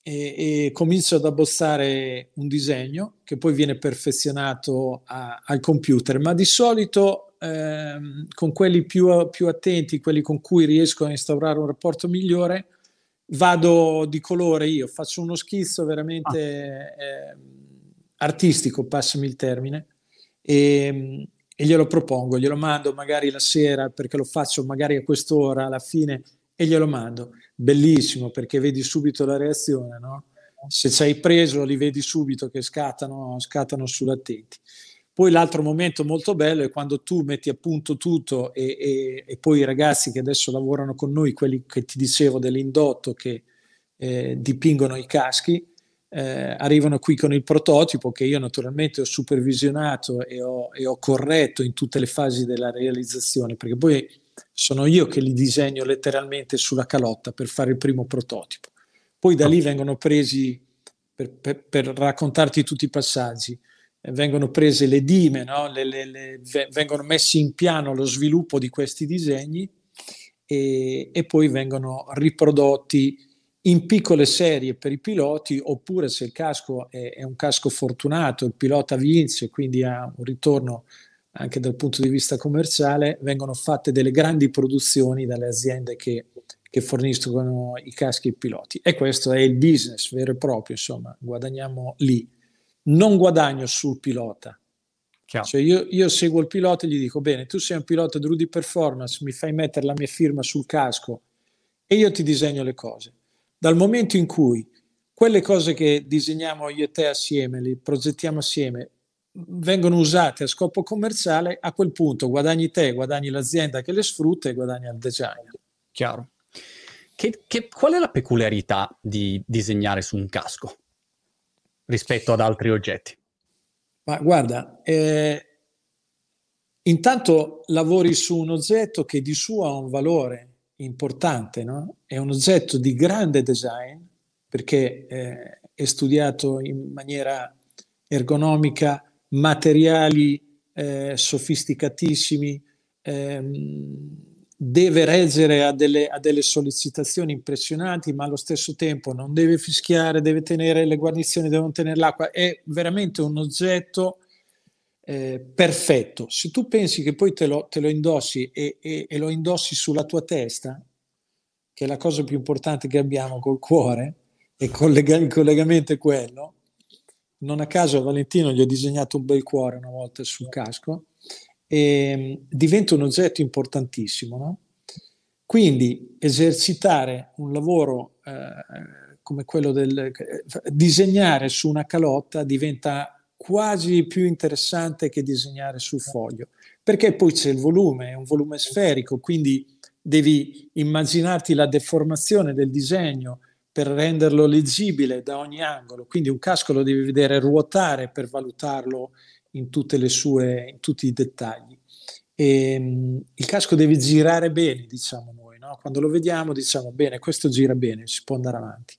e, e comincio ad abbozzare un disegno che poi viene perfezionato a, al computer, ma di solito ehm, con quelli più, più attenti, quelli con cui riesco a instaurare un rapporto migliore, vado di colore io, faccio uno schizzo veramente ah. eh, artistico, passami il termine, e, e, glielo propongo, glielo mando magari la sera perché lo faccio magari a quest'ora, alla fine e glielo mando. Bellissimo perché vedi subito la reazione, no? Se ci hai preso li vedi subito che scattano, scattano sull'attenti. Poi l'altro momento molto bello è quando tu metti a punto tutto e, e, e, poi i ragazzi che adesso lavorano con noi, quelli che ti dicevo dell'indotto che eh, dipingono i caschi, eh, arrivano qui con il prototipo che io naturalmente ho supervisionato e ho, e ho corretto in tutte le fasi della realizzazione, perché poi sono io che li disegno letteralmente sulla calotta per fare il primo prototipo. Poi da lì vengono presi, per, per, per raccontarti tutti i passaggi, eh, vengono prese le dime, no? le, le, le, vengono messi in piano lo sviluppo di questi disegni e, e poi vengono riprodotti in piccole serie per i piloti, oppure se il casco è, è, un casco fortunato, il pilota vince, quindi ha un ritorno anche dal punto di vista commerciale, vengono fatte delle grandi produzioni dalle aziende che, che forniscono i caschi ai piloti. E questo è il business vero e proprio, insomma, guadagniamo lì. Non guadagno sul pilota. Cioè io, io, seguo il pilota e gli dico, bene, tu sei un pilota Drudy Performance, mi fai mettere la mia firma sul casco e io ti disegno le cose. Dal momento in cui quelle cose che disegniamo io e te assieme, le progettiamo assieme, vengono usate a scopo commerciale, a quel punto guadagni te, guadagni l'azienda che le sfrutta e guadagni il designer. Chiaro. Che, che, qual è la peculiarità di disegnare su un casco rispetto ad altri oggetti? Ma guarda, eh, intanto lavori su un oggetto che di suo ha un valore importante, no? è un oggetto di grande design perché eh, è studiato in maniera ergonomica materiali eh, sofisticatissimi, ehm, deve reggere a delle, a delle, sollecitazioni impressionanti, ma allo stesso tempo non deve fischiare, deve tenere le guarnizioni, devono tenere l'acqua. È veramente un oggetto eh, perfetto. Se tu pensi che poi te lo, te lo indossi e, e, e, lo indossi sulla tua testa, che è la cosa più importante che abbiamo col cuore, e collega- il collegamento è quello, non a caso a Valentino gli ho disegnato un bel cuore una volta sul casco e mm, diventa un oggetto importantissimo. No? Quindi esercitare un lavoro eh, come quello del disegnare su una calotta diventa quasi più interessante che disegnare sul foglio, perché poi c'è il volume, è un volume sferico, quindi devi immaginarti la deformazione del disegno per renderlo leggibile da ogni angolo, quindi un casco lo devi vedere ruotare per valutarlo in, sue, in tutti i dettagli. E, um, il casco deve girare bene, diciamo noi, no? quando lo vediamo diciamo bene, questo gira bene, si può andare avanti.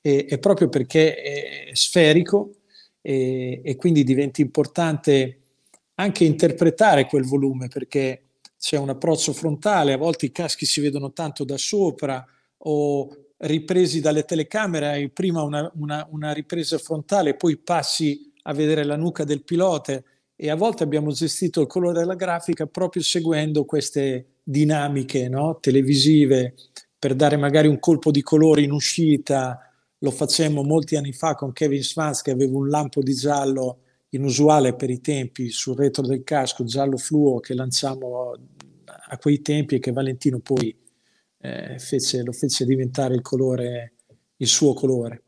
E, è proprio perché è sferico, e, e quindi diventa importante anche interpretare quel volume perché c'è un approccio frontale, a volte i caschi si vedono tanto da sopra o ripresi dalle telecamere, hai prima una, una, una ripresa frontale, poi passi a vedere la nuca del pilota e a volte abbiamo gestito il colore della grafica proprio seguendo queste dinamiche no? televisive per dare magari un colpo di colore in uscita, lo facemmo molti anni fa con Kevin Svans che aveva un lampo di giallo inusuale per i tempi sul retro del casco, giallo fluo che lanciamo a quei tempi e che Valentino poi eh, fece, lo fece diventare il colore, il suo colore.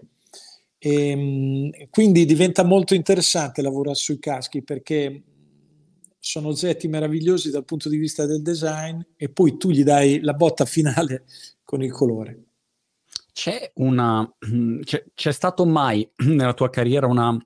E, ehm, quindi diventa molto interessante lavorare sui caschi perché sono oggetti meravigliosi dal punto di vista del design e poi tu gli dai la botta finale con il colore. C'è, una, c'è, c'è stato mai nella tua carriera una,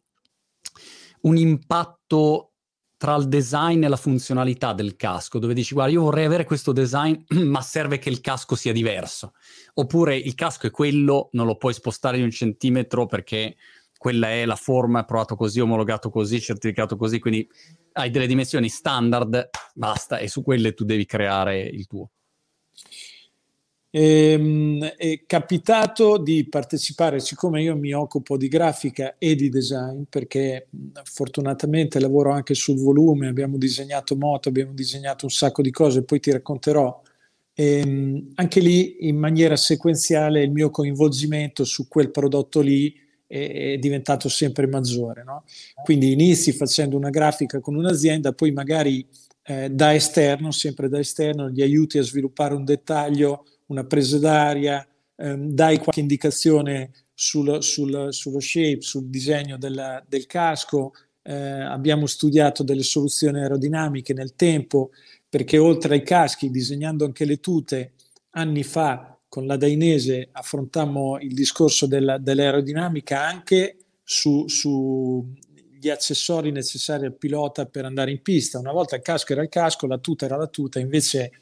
un impatto tra il design e la funzionalità del casco, dove dici guarda io vorrei avere questo design ma serve che il casco sia diverso, oppure il casco è quello, non lo puoi spostare di un centimetro perché quella è la forma, è provato così, omologato così, certificato così, quindi hai delle dimensioni standard, basta, e su quelle tu devi creare il tuo. Ehm, è capitato di partecipare, siccome io mi occupo di grafica e di design, perché fortunatamente lavoro anche sul volume, abbiamo disegnato moto, abbiamo disegnato un sacco di cose, poi ti racconterò. Ehm, anche lì in maniera sequenziale il mio coinvolgimento su quel prodotto lì è, diventato sempre maggiore. No? Quindi inizi facendo una grafica con un'azienda, poi magari eh, da esterno, sempre da esterno, gli aiuti a sviluppare un dettaglio una presa d'aria, ehm, dai qualche indicazione sul, sul, sullo shape, sul disegno della, del casco, eh, abbiamo studiato delle soluzioni aerodinamiche nel tempo, perché oltre ai caschi, disegnando anche le tute, anni fa con la Dainese affrontammo il discorso della, dell'aerodinamica anche su, su accessori necessari al pilota per andare in pista. Una volta il casco era il casco, la tuta era la tuta, invece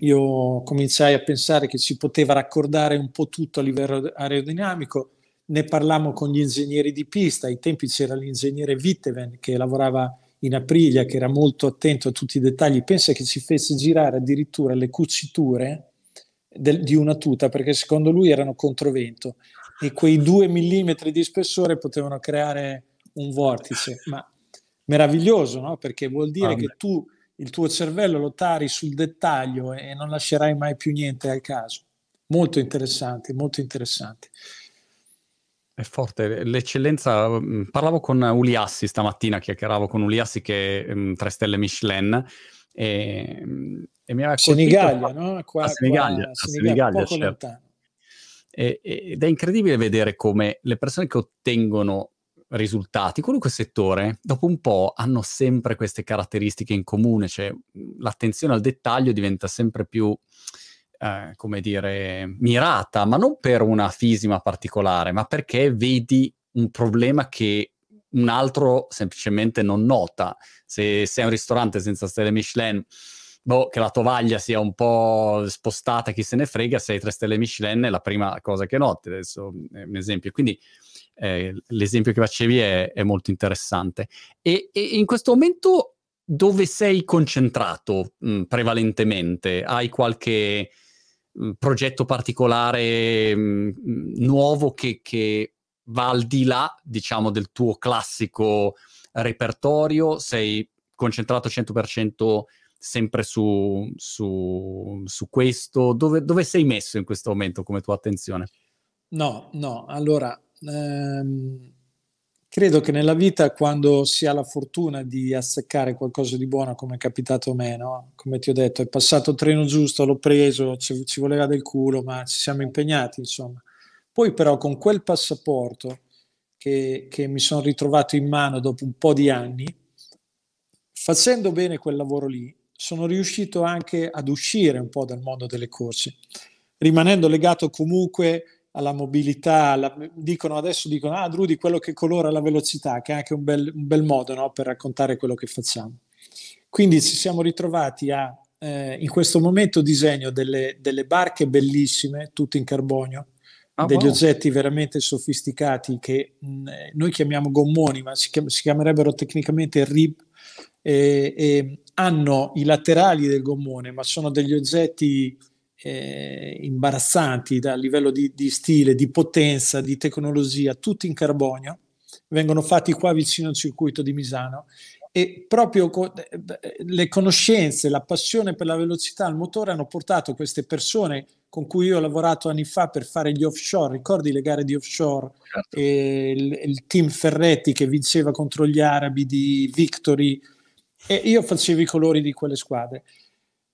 io cominciai a pensare che si poteva raccordare un po' tutto a livello aerodinamico, ne parlammo con gli ingegneri di pista, ai tempi c'era l'ingegnere Witteven che lavorava in Aprilia, che era molto attento a tutti i dettagli, pensa che ci fece girare addirittura le cuciture del, di una tuta perché secondo lui erano controvento. E quei due millimetri di spessore potevano creare un vortice, ma meraviglioso, no? perché vuol dire ah, che tu il tuo cervello lo tari sul dettaglio e non lascerai mai più niente al caso. Molto interessante, molto interessante. È forte, l'eccellenza. Mm, parlavo con Uliassi stamattina, chiacchieravo con Uliassi che è um, tre stelle Michelin e, mm, e mi aveva Senigallia, no? Qua, a Senigallia, qua, a Senigallia, certo. E, ed è incredibile vedere come le persone che ottengono risultati, qualunque settore, dopo un po' hanno sempre queste caratteristiche in comune, cioè l'attenzione al dettaglio diventa sempre più, eh, come dire, mirata, ma non per una fisima particolare, ma perché vedi un problema che un altro semplicemente non nota. Se sei un ristorante senza stelle Michelin, boh, che la tovaglia sia un po' spostata, chi se ne frega, se hai tre stelle Michelin è la prima cosa che noti, adesso è un esempio. Quindi eh, l'esempio che facevi è, è molto interessante. E, e, in questo momento dove sei concentrato mh, mm, prevalentemente? Hai qualche mh, mm, progetto particolare mh, mm, nuovo che, che, va al di là, diciamo, del tuo classico repertorio? Sei concentrato 100% sempre su, su, su questo? Dove, dove sei messo in questo momento come tua attenzione? No, no, allora ehm, credo che nella vita quando si ha la fortuna di azzeccare qualcosa di buono come è capitato a me, no? come ti ho detto, è passato il treno giusto, l'ho preso, ci, ci voleva del culo, ma ci siamo impegnati, insomma. Poi però con quel passaporto che, che mi sono ritrovato in mano dopo un po' di anni, facendo bene quel lavoro lì, sono riuscito anche ad uscire un po' dal mondo delle corse, rimanendo legato comunque alla mobilità, alla, dicono adesso dicono ah Drudy quello che colora la velocità, che è anche un bel, un bel modo no, per raccontare quello che facciamo. Quindi ci siamo ritrovati a eh, in questo momento disegno delle, delle, barche bellissime, tutte in carbonio, ah, degli wow. oggetti veramente sofisticati che mh, noi chiamiamo gommoni, ma si, chiam- si chiamerebbero tecnicamente rib, e, e hanno i laterali del gommone, ma sono degli oggetti eh, imbarazzanti da livello di, di, stile, di potenza, di tecnologia, tutti in carbonio. Vengono fatti qua vicino al circuito di Misano e proprio le conoscenze, la passione per la velocità al motore hanno portato queste persone con cui io ho lavorato anni fa per fare gli offshore, ricordi le gare di offshore, certo. il, il, team Ferretti che vinceva contro gli arabi di Victory e io facevo i colori di quelle squadre.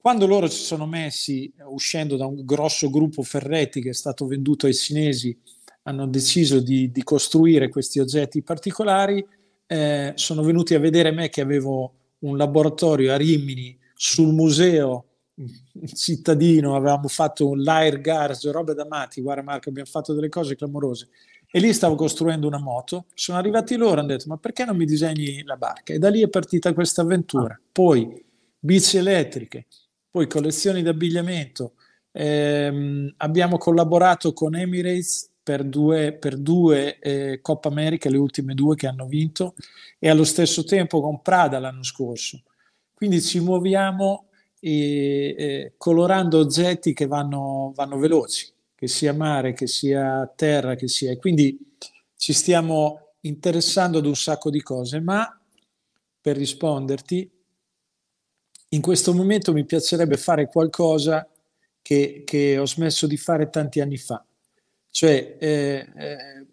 Quando loro si sono messi, uscendo da un grosso gruppo Ferretti che è stato venduto ai cinesi, hanno deciso di, di costruire questi oggetti particolari, eh, sono venuti a vedere me che avevo un laboratorio a Rimini sul museo cittadino, avevamo fatto un Lair Garage, robe da matti, guarda Marco, abbiamo fatto delle cose clamorose. E lì stavo costruendo una moto, sono arrivati loro e hanno detto ma perché non mi disegni la barca? E da lì è partita questa avventura. Poi bici elettriche, poi collezioni d'abbigliamento, ehm, abbiamo collaborato con Emirates per due, per due eh, Coppa America, le ultime due che hanno vinto, e allo stesso tempo con Prada l'anno scorso. Quindi ci muoviamo e, eh, colorando oggetti che vanno, vanno, veloci, che sia mare, che sia terra, che sia... quindi ci stiamo interessando ad un sacco di cose, ma per risponderti, in questo momento mi piacerebbe fare qualcosa che, che ho smesso di fare tanti anni fa cioè eh, eh,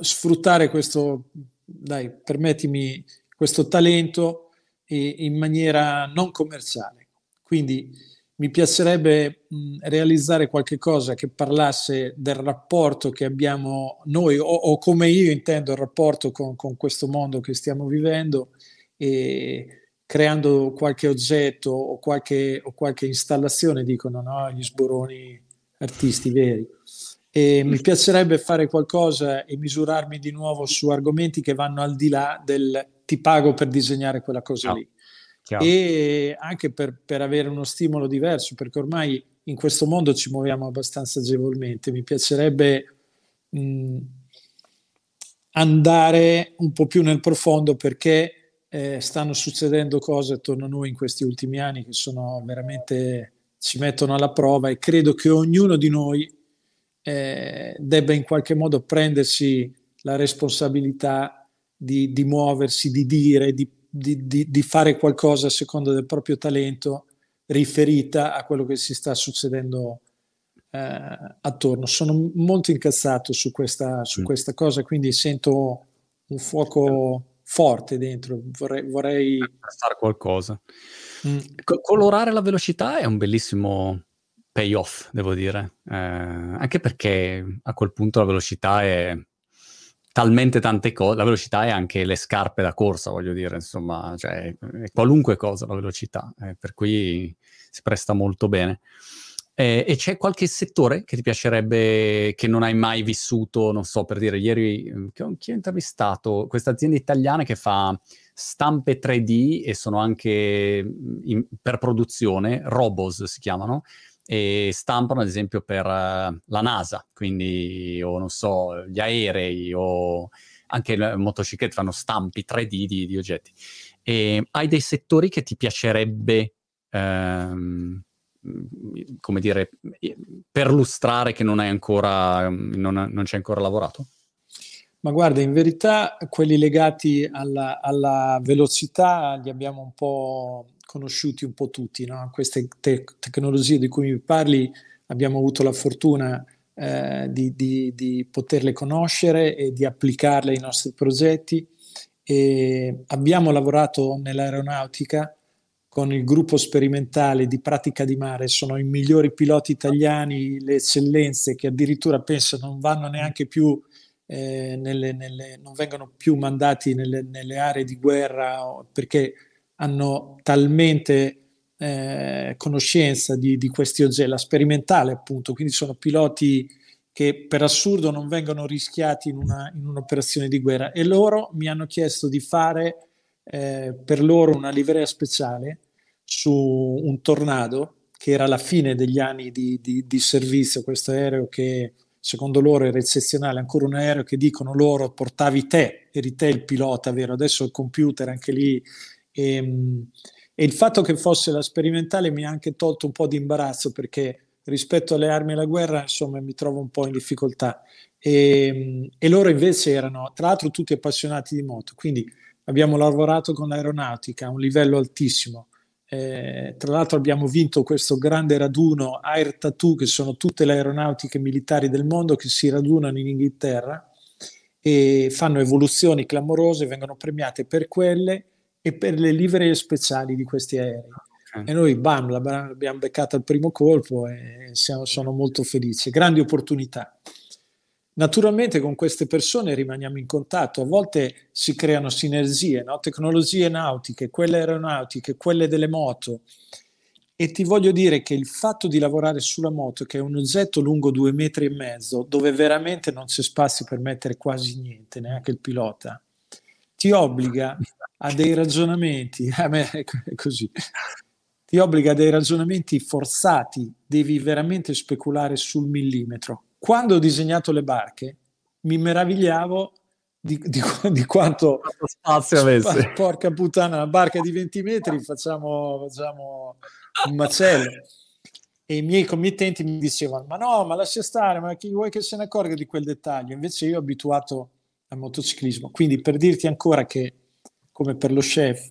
sfruttare questo, dai, permettimi, questo talento in maniera non commerciale. Quindi mi piacerebbe mh, realizzare qualche cosa che parlasse del rapporto che abbiamo noi o, o come io intendo il rapporto con, con, questo mondo che stiamo vivendo e creando qualche oggetto o qualche, o qualche installazione, dicono no? gli sboroni artisti veri e mi piacerebbe fare qualcosa e misurarmi di nuovo su argomenti che vanno al di là del ti pago per disegnare quella cosa Chiaro. lì. Chiaro. E anche per, per, avere uno stimolo diverso, perché ormai in questo mondo ci muoviamo abbastanza agevolmente. Mi piacerebbe mh, andare un po' più nel profondo perché eh, stanno succedendo cose attorno a noi in questi ultimi anni che sono veramente ci mettono alla prova e credo che ognuno di noi eh, debba in qualche modo prendersi la responsabilità di, di muoversi, di dire, di, di, di, fare qualcosa a seconda del proprio talento riferita a quello che si sta succedendo eh, attorno. Sono molto incazzato su questa, su questa cosa, quindi sento un fuoco forte dentro, vorrei... vorrei... fare qualcosa. Mm. colorare la velocità è un bellissimo payoff, devo dire, eh, anche perché a quel punto la velocità è talmente tante cose, la velocità è anche le scarpe da corsa, voglio dire, insomma, cioè, è qualunque cosa la velocità, eh, per cui si presta molto bene. Eh, e c'è qualche settore che ti piacerebbe, che non hai mai vissuto, non so, per dire, ieri, chi ho intervistato? Questa azienda italiana che fa stampe 3D e sono anche in, per produzione, Robos si chiamano, e stampano ad esempio per uh, la NASA, quindi o non so, gli aerei o anche le motociclette fanno stampi 3D di, di oggetti. E hai dei settori che ti piacerebbe, ehm, come dire, perlustrare che non hai ancora, non, non c'è ancora lavorato? Ma guarda, in verità quelli legati alla, alla velocità li abbiamo un po' conosciuti un po' tutti, no? queste te- tecnologie di cui mi parli abbiamo avuto la fortuna eh, di, di, di, poterle conoscere e di applicarle ai nostri progetti e abbiamo lavorato nell'aeronautica con il gruppo sperimentale di pratica di mare, sono i migliori piloti italiani, le eccellenze che addirittura penso non vanno neanche più eh, nelle, nelle, non vengono più mandati nelle, nelle aree di guerra perché hanno talmente eh, conoscenza di, di, questi oggetti, la sperimentale appunto, quindi sono piloti che per assurdo non vengono rischiati in, una, in un'operazione di guerra. E loro mi hanno chiesto di fare eh, per loro una livrea speciale su un tornado che era la fine degli anni di, di, di, servizio, questo aereo che secondo loro era eccezionale, ancora un aereo che dicono loro portavi te, eri te il pilota, vero? Adesso il computer anche lì. E, ehm, e il fatto che fosse la sperimentale mi ha anche tolto un po' di imbarazzo perché rispetto alle armi e alla guerra, insomma, mi trovo un po' in difficoltà. E, e loro invece erano, tra l'altro, tutti appassionati di moto, quindi abbiamo lavorato con l'aeronautica a un livello altissimo. Eh, tra l'altro abbiamo vinto questo grande raduno Air Tattoo, che sono tutte le aeronautiche militari del mondo che si radunano in Inghilterra e fanno evoluzioni clamorose, vengono premiate per quelle e per le livree speciali di questi aerei. Okay. E noi, bam, l'abbiamo beccata al primo colpo e siamo, sono molto felici. Grandi opportunità. Naturalmente con queste persone rimaniamo in contatto, a volte si creano sinergie, no? tecnologie nautiche, quelle aeronautiche, quelle delle moto. E ti voglio dire che il fatto di lavorare sulla moto, che è un oggetto lungo due metri e mezzo, dove veramente non c'è spazio per mettere quasi niente, neanche il pilota, ti obbliga a dei ragionamenti, a me è così, ti obbliga a dei ragionamenti forzati, devi veramente speculare sul millimetro quando ho disegnato le barche mi meravigliavo di, di, di quanto spazio avesse. Porca puttana, una barca di 20 metri facciamo, facciamo un macello. E i miei committenti mi dicevano: Ma no, ma lascia stare, ma chi vuoi che se ne accorga di quel dettaglio? Invece io ho abituato al motociclismo. Quindi per dirti ancora che, come per lo chef,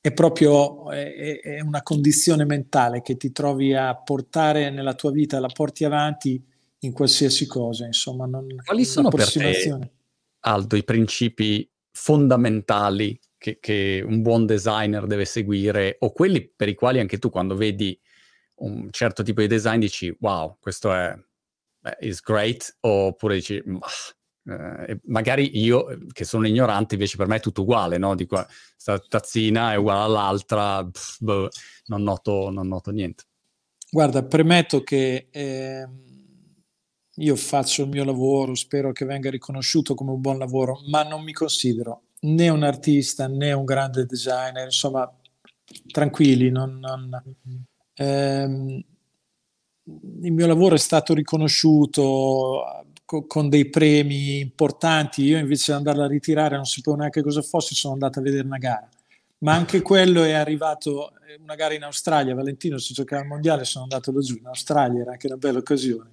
è proprio è, è una condizione mentale che ti trovi a portare nella tua vita, la porti avanti in qualsiasi cosa, insomma. Non, Quali sono per te, Aldo, i principi fondamentali che, che, un buon designer deve seguire o quelli per i quali anche tu quando vedi un certo tipo di design dici wow, questo è is great oppure dici eh, magari io, che sono ignorante, invece per me è tutto uguale, no? Di qua, questa tazzina è uguale all'altra, pff, boh, non, noto, non, noto, niente. Guarda, premetto che eh, io faccio il mio lavoro, spero che venga riconosciuto come un buon lavoro, ma non mi considero né un artista né un grande designer, insomma, tranquilli, non, non, ehm, il mio lavoro è stato riconosciuto co- con dei premi importanti. Io invece di andarla a ritirare non sapevo neanche cosa fosse, sono andato a vedere una gara. Ma anche quello è arrivato, eh, una gara in Australia, Valentino si giocava al mondiale, sono andato laggiù in Australia, era anche una bella occasione.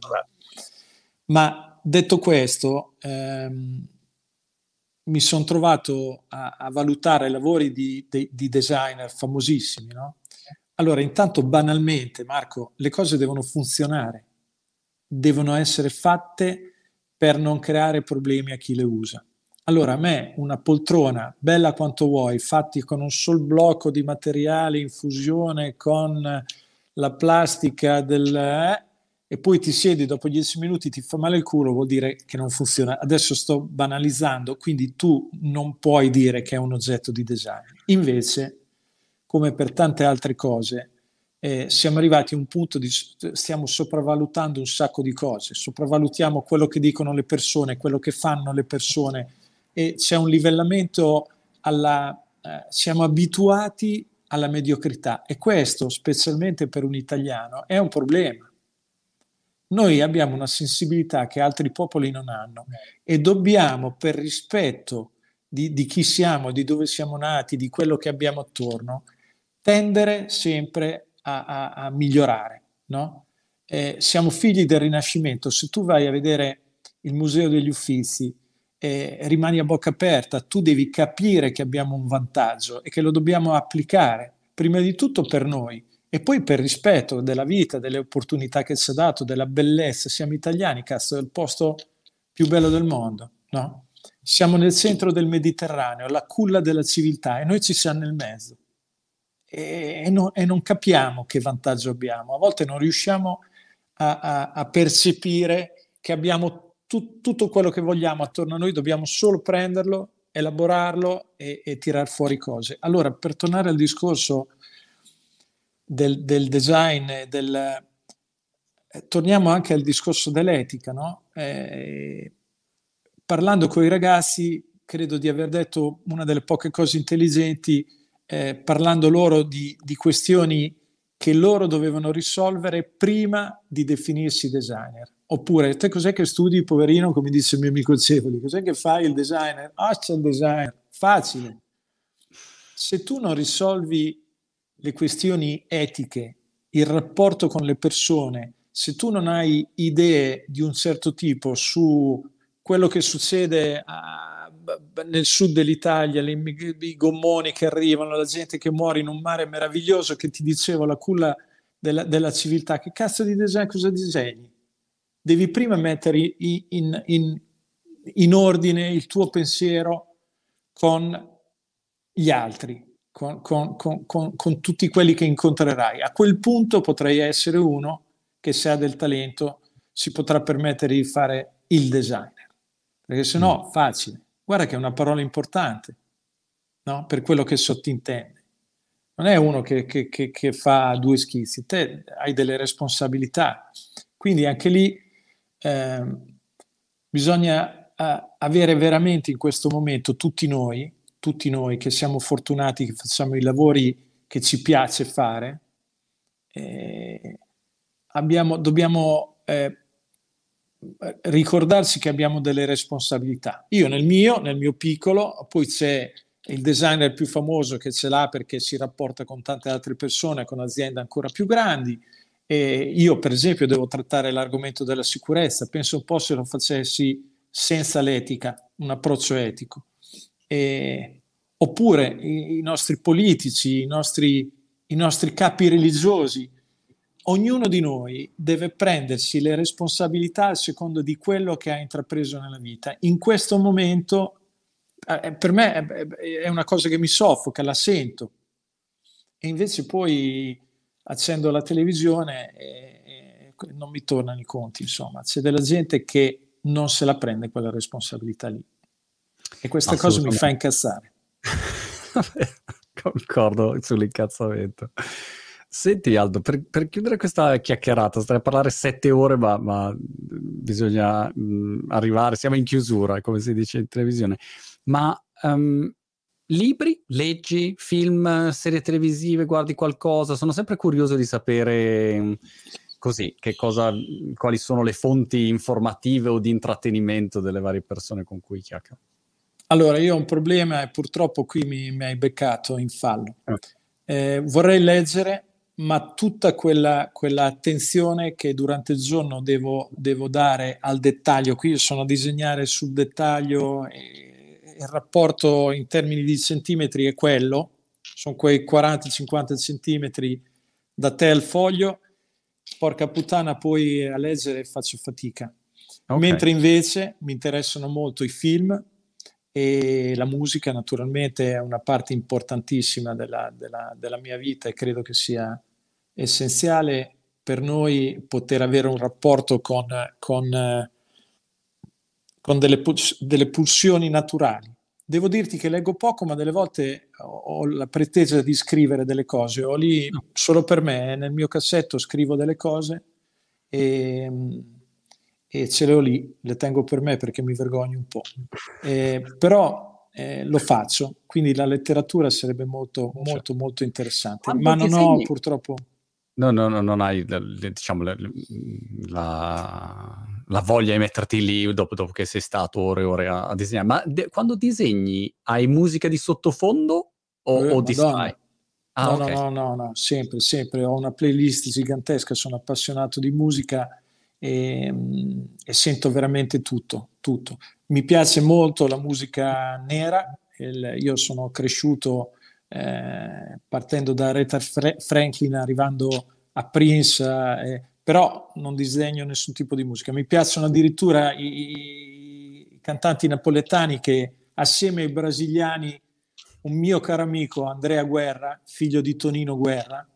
Ma detto questo, ehm, mi sono trovato a, a, valutare lavori di, di, di designer famosissimi, no? Allora, intanto banalmente, Marco, le cose devono funzionare, devono essere fatte per non creare problemi a chi le usa. Allora, a me una poltrona bella quanto vuoi, fatti con un sol blocco di materiale in fusione con la plastica del... Eh, e poi ti siedi dopo dieci minuti ti fa male il culo, vuol dire che non funziona. Adesso sto banalizzando, quindi tu non puoi dire che è un oggetto di design. Invece, come per tante altre cose, eh, siamo arrivati a un punto di stiamo sopravvalutando un sacco di cose, sopravvalutiamo quello che dicono le persone, quello che fanno le persone e c'è un livellamento alla eh, siamo abituati alla mediocrità e questo, specialmente per un italiano, è un problema. Noi abbiamo una sensibilità che altri popoli non hanno e dobbiamo, per rispetto di, di chi siamo, di dove siamo nati, di quello che abbiamo attorno, tendere sempre a, a, a migliorare. No? Eh, siamo figli del Rinascimento. Se tu vai a vedere il Museo degli Uffizi, eh, rimani a bocca aperta, tu devi capire che abbiamo un vantaggio e che lo dobbiamo applicare, prima di tutto per noi e poi per rispetto della vita, delle opportunità che ci ha dato, della bellezza. Siamo italiani, cazzo, è il posto più bello del mondo, no? Siamo nel centro del Mediterraneo, la culla della civiltà e noi ci siamo nel mezzo. E, e, no, e, non capiamo che vantaggio abbiamo. A volte non riusciamo a, a, a percepire che abbiamo tu, tutto quello che vogliamo attorno a noi, dobbiamo solo prenderlo, elaborarlo e, e tirar fuori cose. Allora, per tornare al discorso del, del design, del, eh, torniamo anche al discorso dell'etica, no? Eh, parlando con i ragazzi, credo di aver detto una delle poche cose intelligenti, eh, parlando loro di, di, questioni che loro dovevano risolvere prima di definirsi designer. Oppure, te cos'è che studi, poverino, come disse il mio amico Cevoli? Cos'è che fai il designer? Ah, c'è il designer. Facile. Se tu non risolvi le questioni etiche, il rapporto con le persone, se tu non hai idee di un certo tipo su quello che succede a, nel sud dell'Italia, le, i gommoni che arrivano, la gente che muore in un mare meraviglioso che ti dicevo, la culla della, della civiltà, che cazzo di design, cosa disegni? Devi prima mettere in, in, in, in ordine il tuo pensiero con gli altri, con, con, con, con, tutti quelli che incontrerai. A quel punto potrai essere uno che se ha del talento si potrà permettere di fare il designer, perché se no mm. facile. Guarda che è una parola importante no? per quello che sottintende. Non è uno che, che, che, che fa due schizzi, te hai delle responsabilità. Quindi anche lì eh, bisogna eh, avere veramente in questo momento tutti noi tutti noi che siamo fortunati, che facciamo i lavori che ci piace fare, eh, abbiamo, dobbiamo eh, ricordarsi che abbiamo delle responsabilità. Io nel mio, nel mio piccolo, poi c'è il designer più famoso che ce l'ha perché si rapporta con tante altre persone, con aziende ancora più grandi. E io, per esempio, devo trattare l'argomento della sicurezza. Penso un po' se lo facessi senza l'etica, un approccio etico. E, oppure i, i, nostri politici, i nostri, i nostri capi religiosi, ognuno di noi deve prendersi le responsabilità a secondo di quello che ha intrapreso nella vita. In questo momento, eh, per me è una cosa che mi soffoca, la sento. E invece poi accendo la televisione e, e non mi tornano i conti, insomma. C'è della gente che non se la prende quella responsabilità lì. E questa cosa mi fa incazzare. Concordo sull'incazzamento. Senti Aldo, per, per, chiudere questa chiacchierata, starei a parlare sette ore, ma, ma bisogna mh, arrivare, siamo in chiusura, come si dice in televisione. Ma um, libri, leggi, film, serie televisive, guardi qualcosa? Sono sempre curioso di sapere così, che cosa, quali sono le fonti informative o di intrattenimento delle varie persone con cui chiacchiero. Allora, io ho un problema e purtroppo qui mi, mi hai beccato in fallo. Ah. Eh, vorrei leggere, ma tutta quella, quella, attenzione che durante il giorno devo, devo, dare al dettaglio, qui io sono a disegnare sul dettaglio il rapporto in termini di centimetri è quello, sono quei 40-50 centimetri da te al foglio, porca puttana poi a leggere faccio fatica. Okay. Mentre invece mi interessano molto i film, e la musica naturalmente è una parte importantissima della, della, della mia vita e credo che sia essenziale per noi poter avere un rapporto con, con, con delle, delle, pulsioni naturali. Devo dirti che leggo poco, ma delle volte ho la pretesa di scrivere delle cose. Ho lì solo per me, nel mio cassetto scrivo delle cose e e ce le ho lì, le tengo per me perché mi vergogno un po'. Eh, però eh, lo faccio, quindi la letteratura sarebbe molto, molto, molto interessante, Quando ma non ho purtroppo... No, no, no, non hai diciamo, la, la, la, voglia di metterti lì dopo, dopo, che sei stato ore e ore a, a disegnare. Ma de, quando disegni hai musica di sottofondo o, eh, o distrai? Ah, no, okay. no, no, no, no, sempre, sempre. Ho una playlist gigantesca, sono appassionato di musica e, e, sento veramente tutto, tutto. Mi piace molto la musica nera, il, io sono cresciuto eh, partendo da Aretha Franklin, arrivando a Prince, eh, però non disegno nessun tipo di musica. Mi piacciono addirittura i, i cantanti napoletani che assieme ai brasiliani un mio caro amico Andrea Guerra, figlio di Tonino Guerra,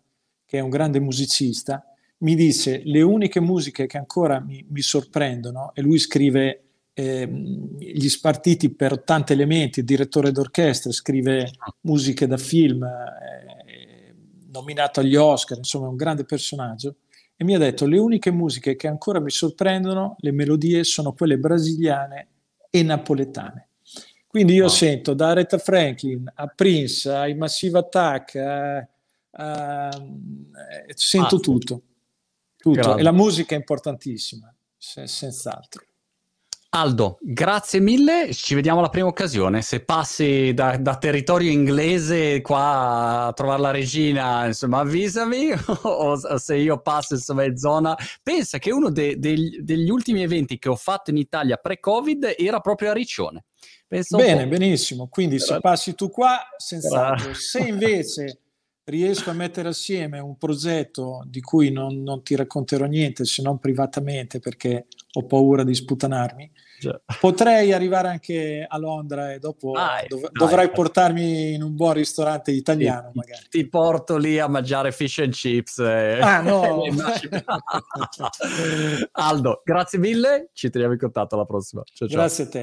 che è un grande musicista, mi dice le uniche musiche che ancora mi, mi sorprendono, e lui scrive eh, gli spartiti per 80 elementi, direttore d'orchestra, scrive musiche da film, eh, nominato agli Oscar, insomma è un grande personaggio, e mi ha detto le uniche musiche che ancora mi sorprendono, le melodie sono quelle brasiliane e napoletane. Quindi io no. sento da Aretha Franklin a Prince, ai Massive Attack, a, a, sento ah, tutto. tutto. E la musica è importantissima, se, senz'altro. Aldo, grazie mille, ci vediamo alla prima occasione. Se passi da, da, territorio inglese qua a trovare la regina, insomma, avvisami, o se io passo insomma in zona... Pensa che uno de, de, degli ultimi eventi che ho fatto in Italia pre-Covid era proprio a Riccione. Penso Bene, benissimo. Quindi Però... se passi tu qua, senz'altro. Se invece riesco a mettere assieme un progetto di cui non, non ti racconterò niente se non privatamente perché ho paura di sputanarmi, Potrei arrivare anche a Londra e dopo dai, dov- dai, dovrai dai. portarmi in un buon ristorante italiano, ti, magari. Ti porto lì a mangiare fish and chips. E... Ah, no! Aldo, grazie mille. Ci teniamo in contatto alla prossima. Ciao, ciao. Grazie a te.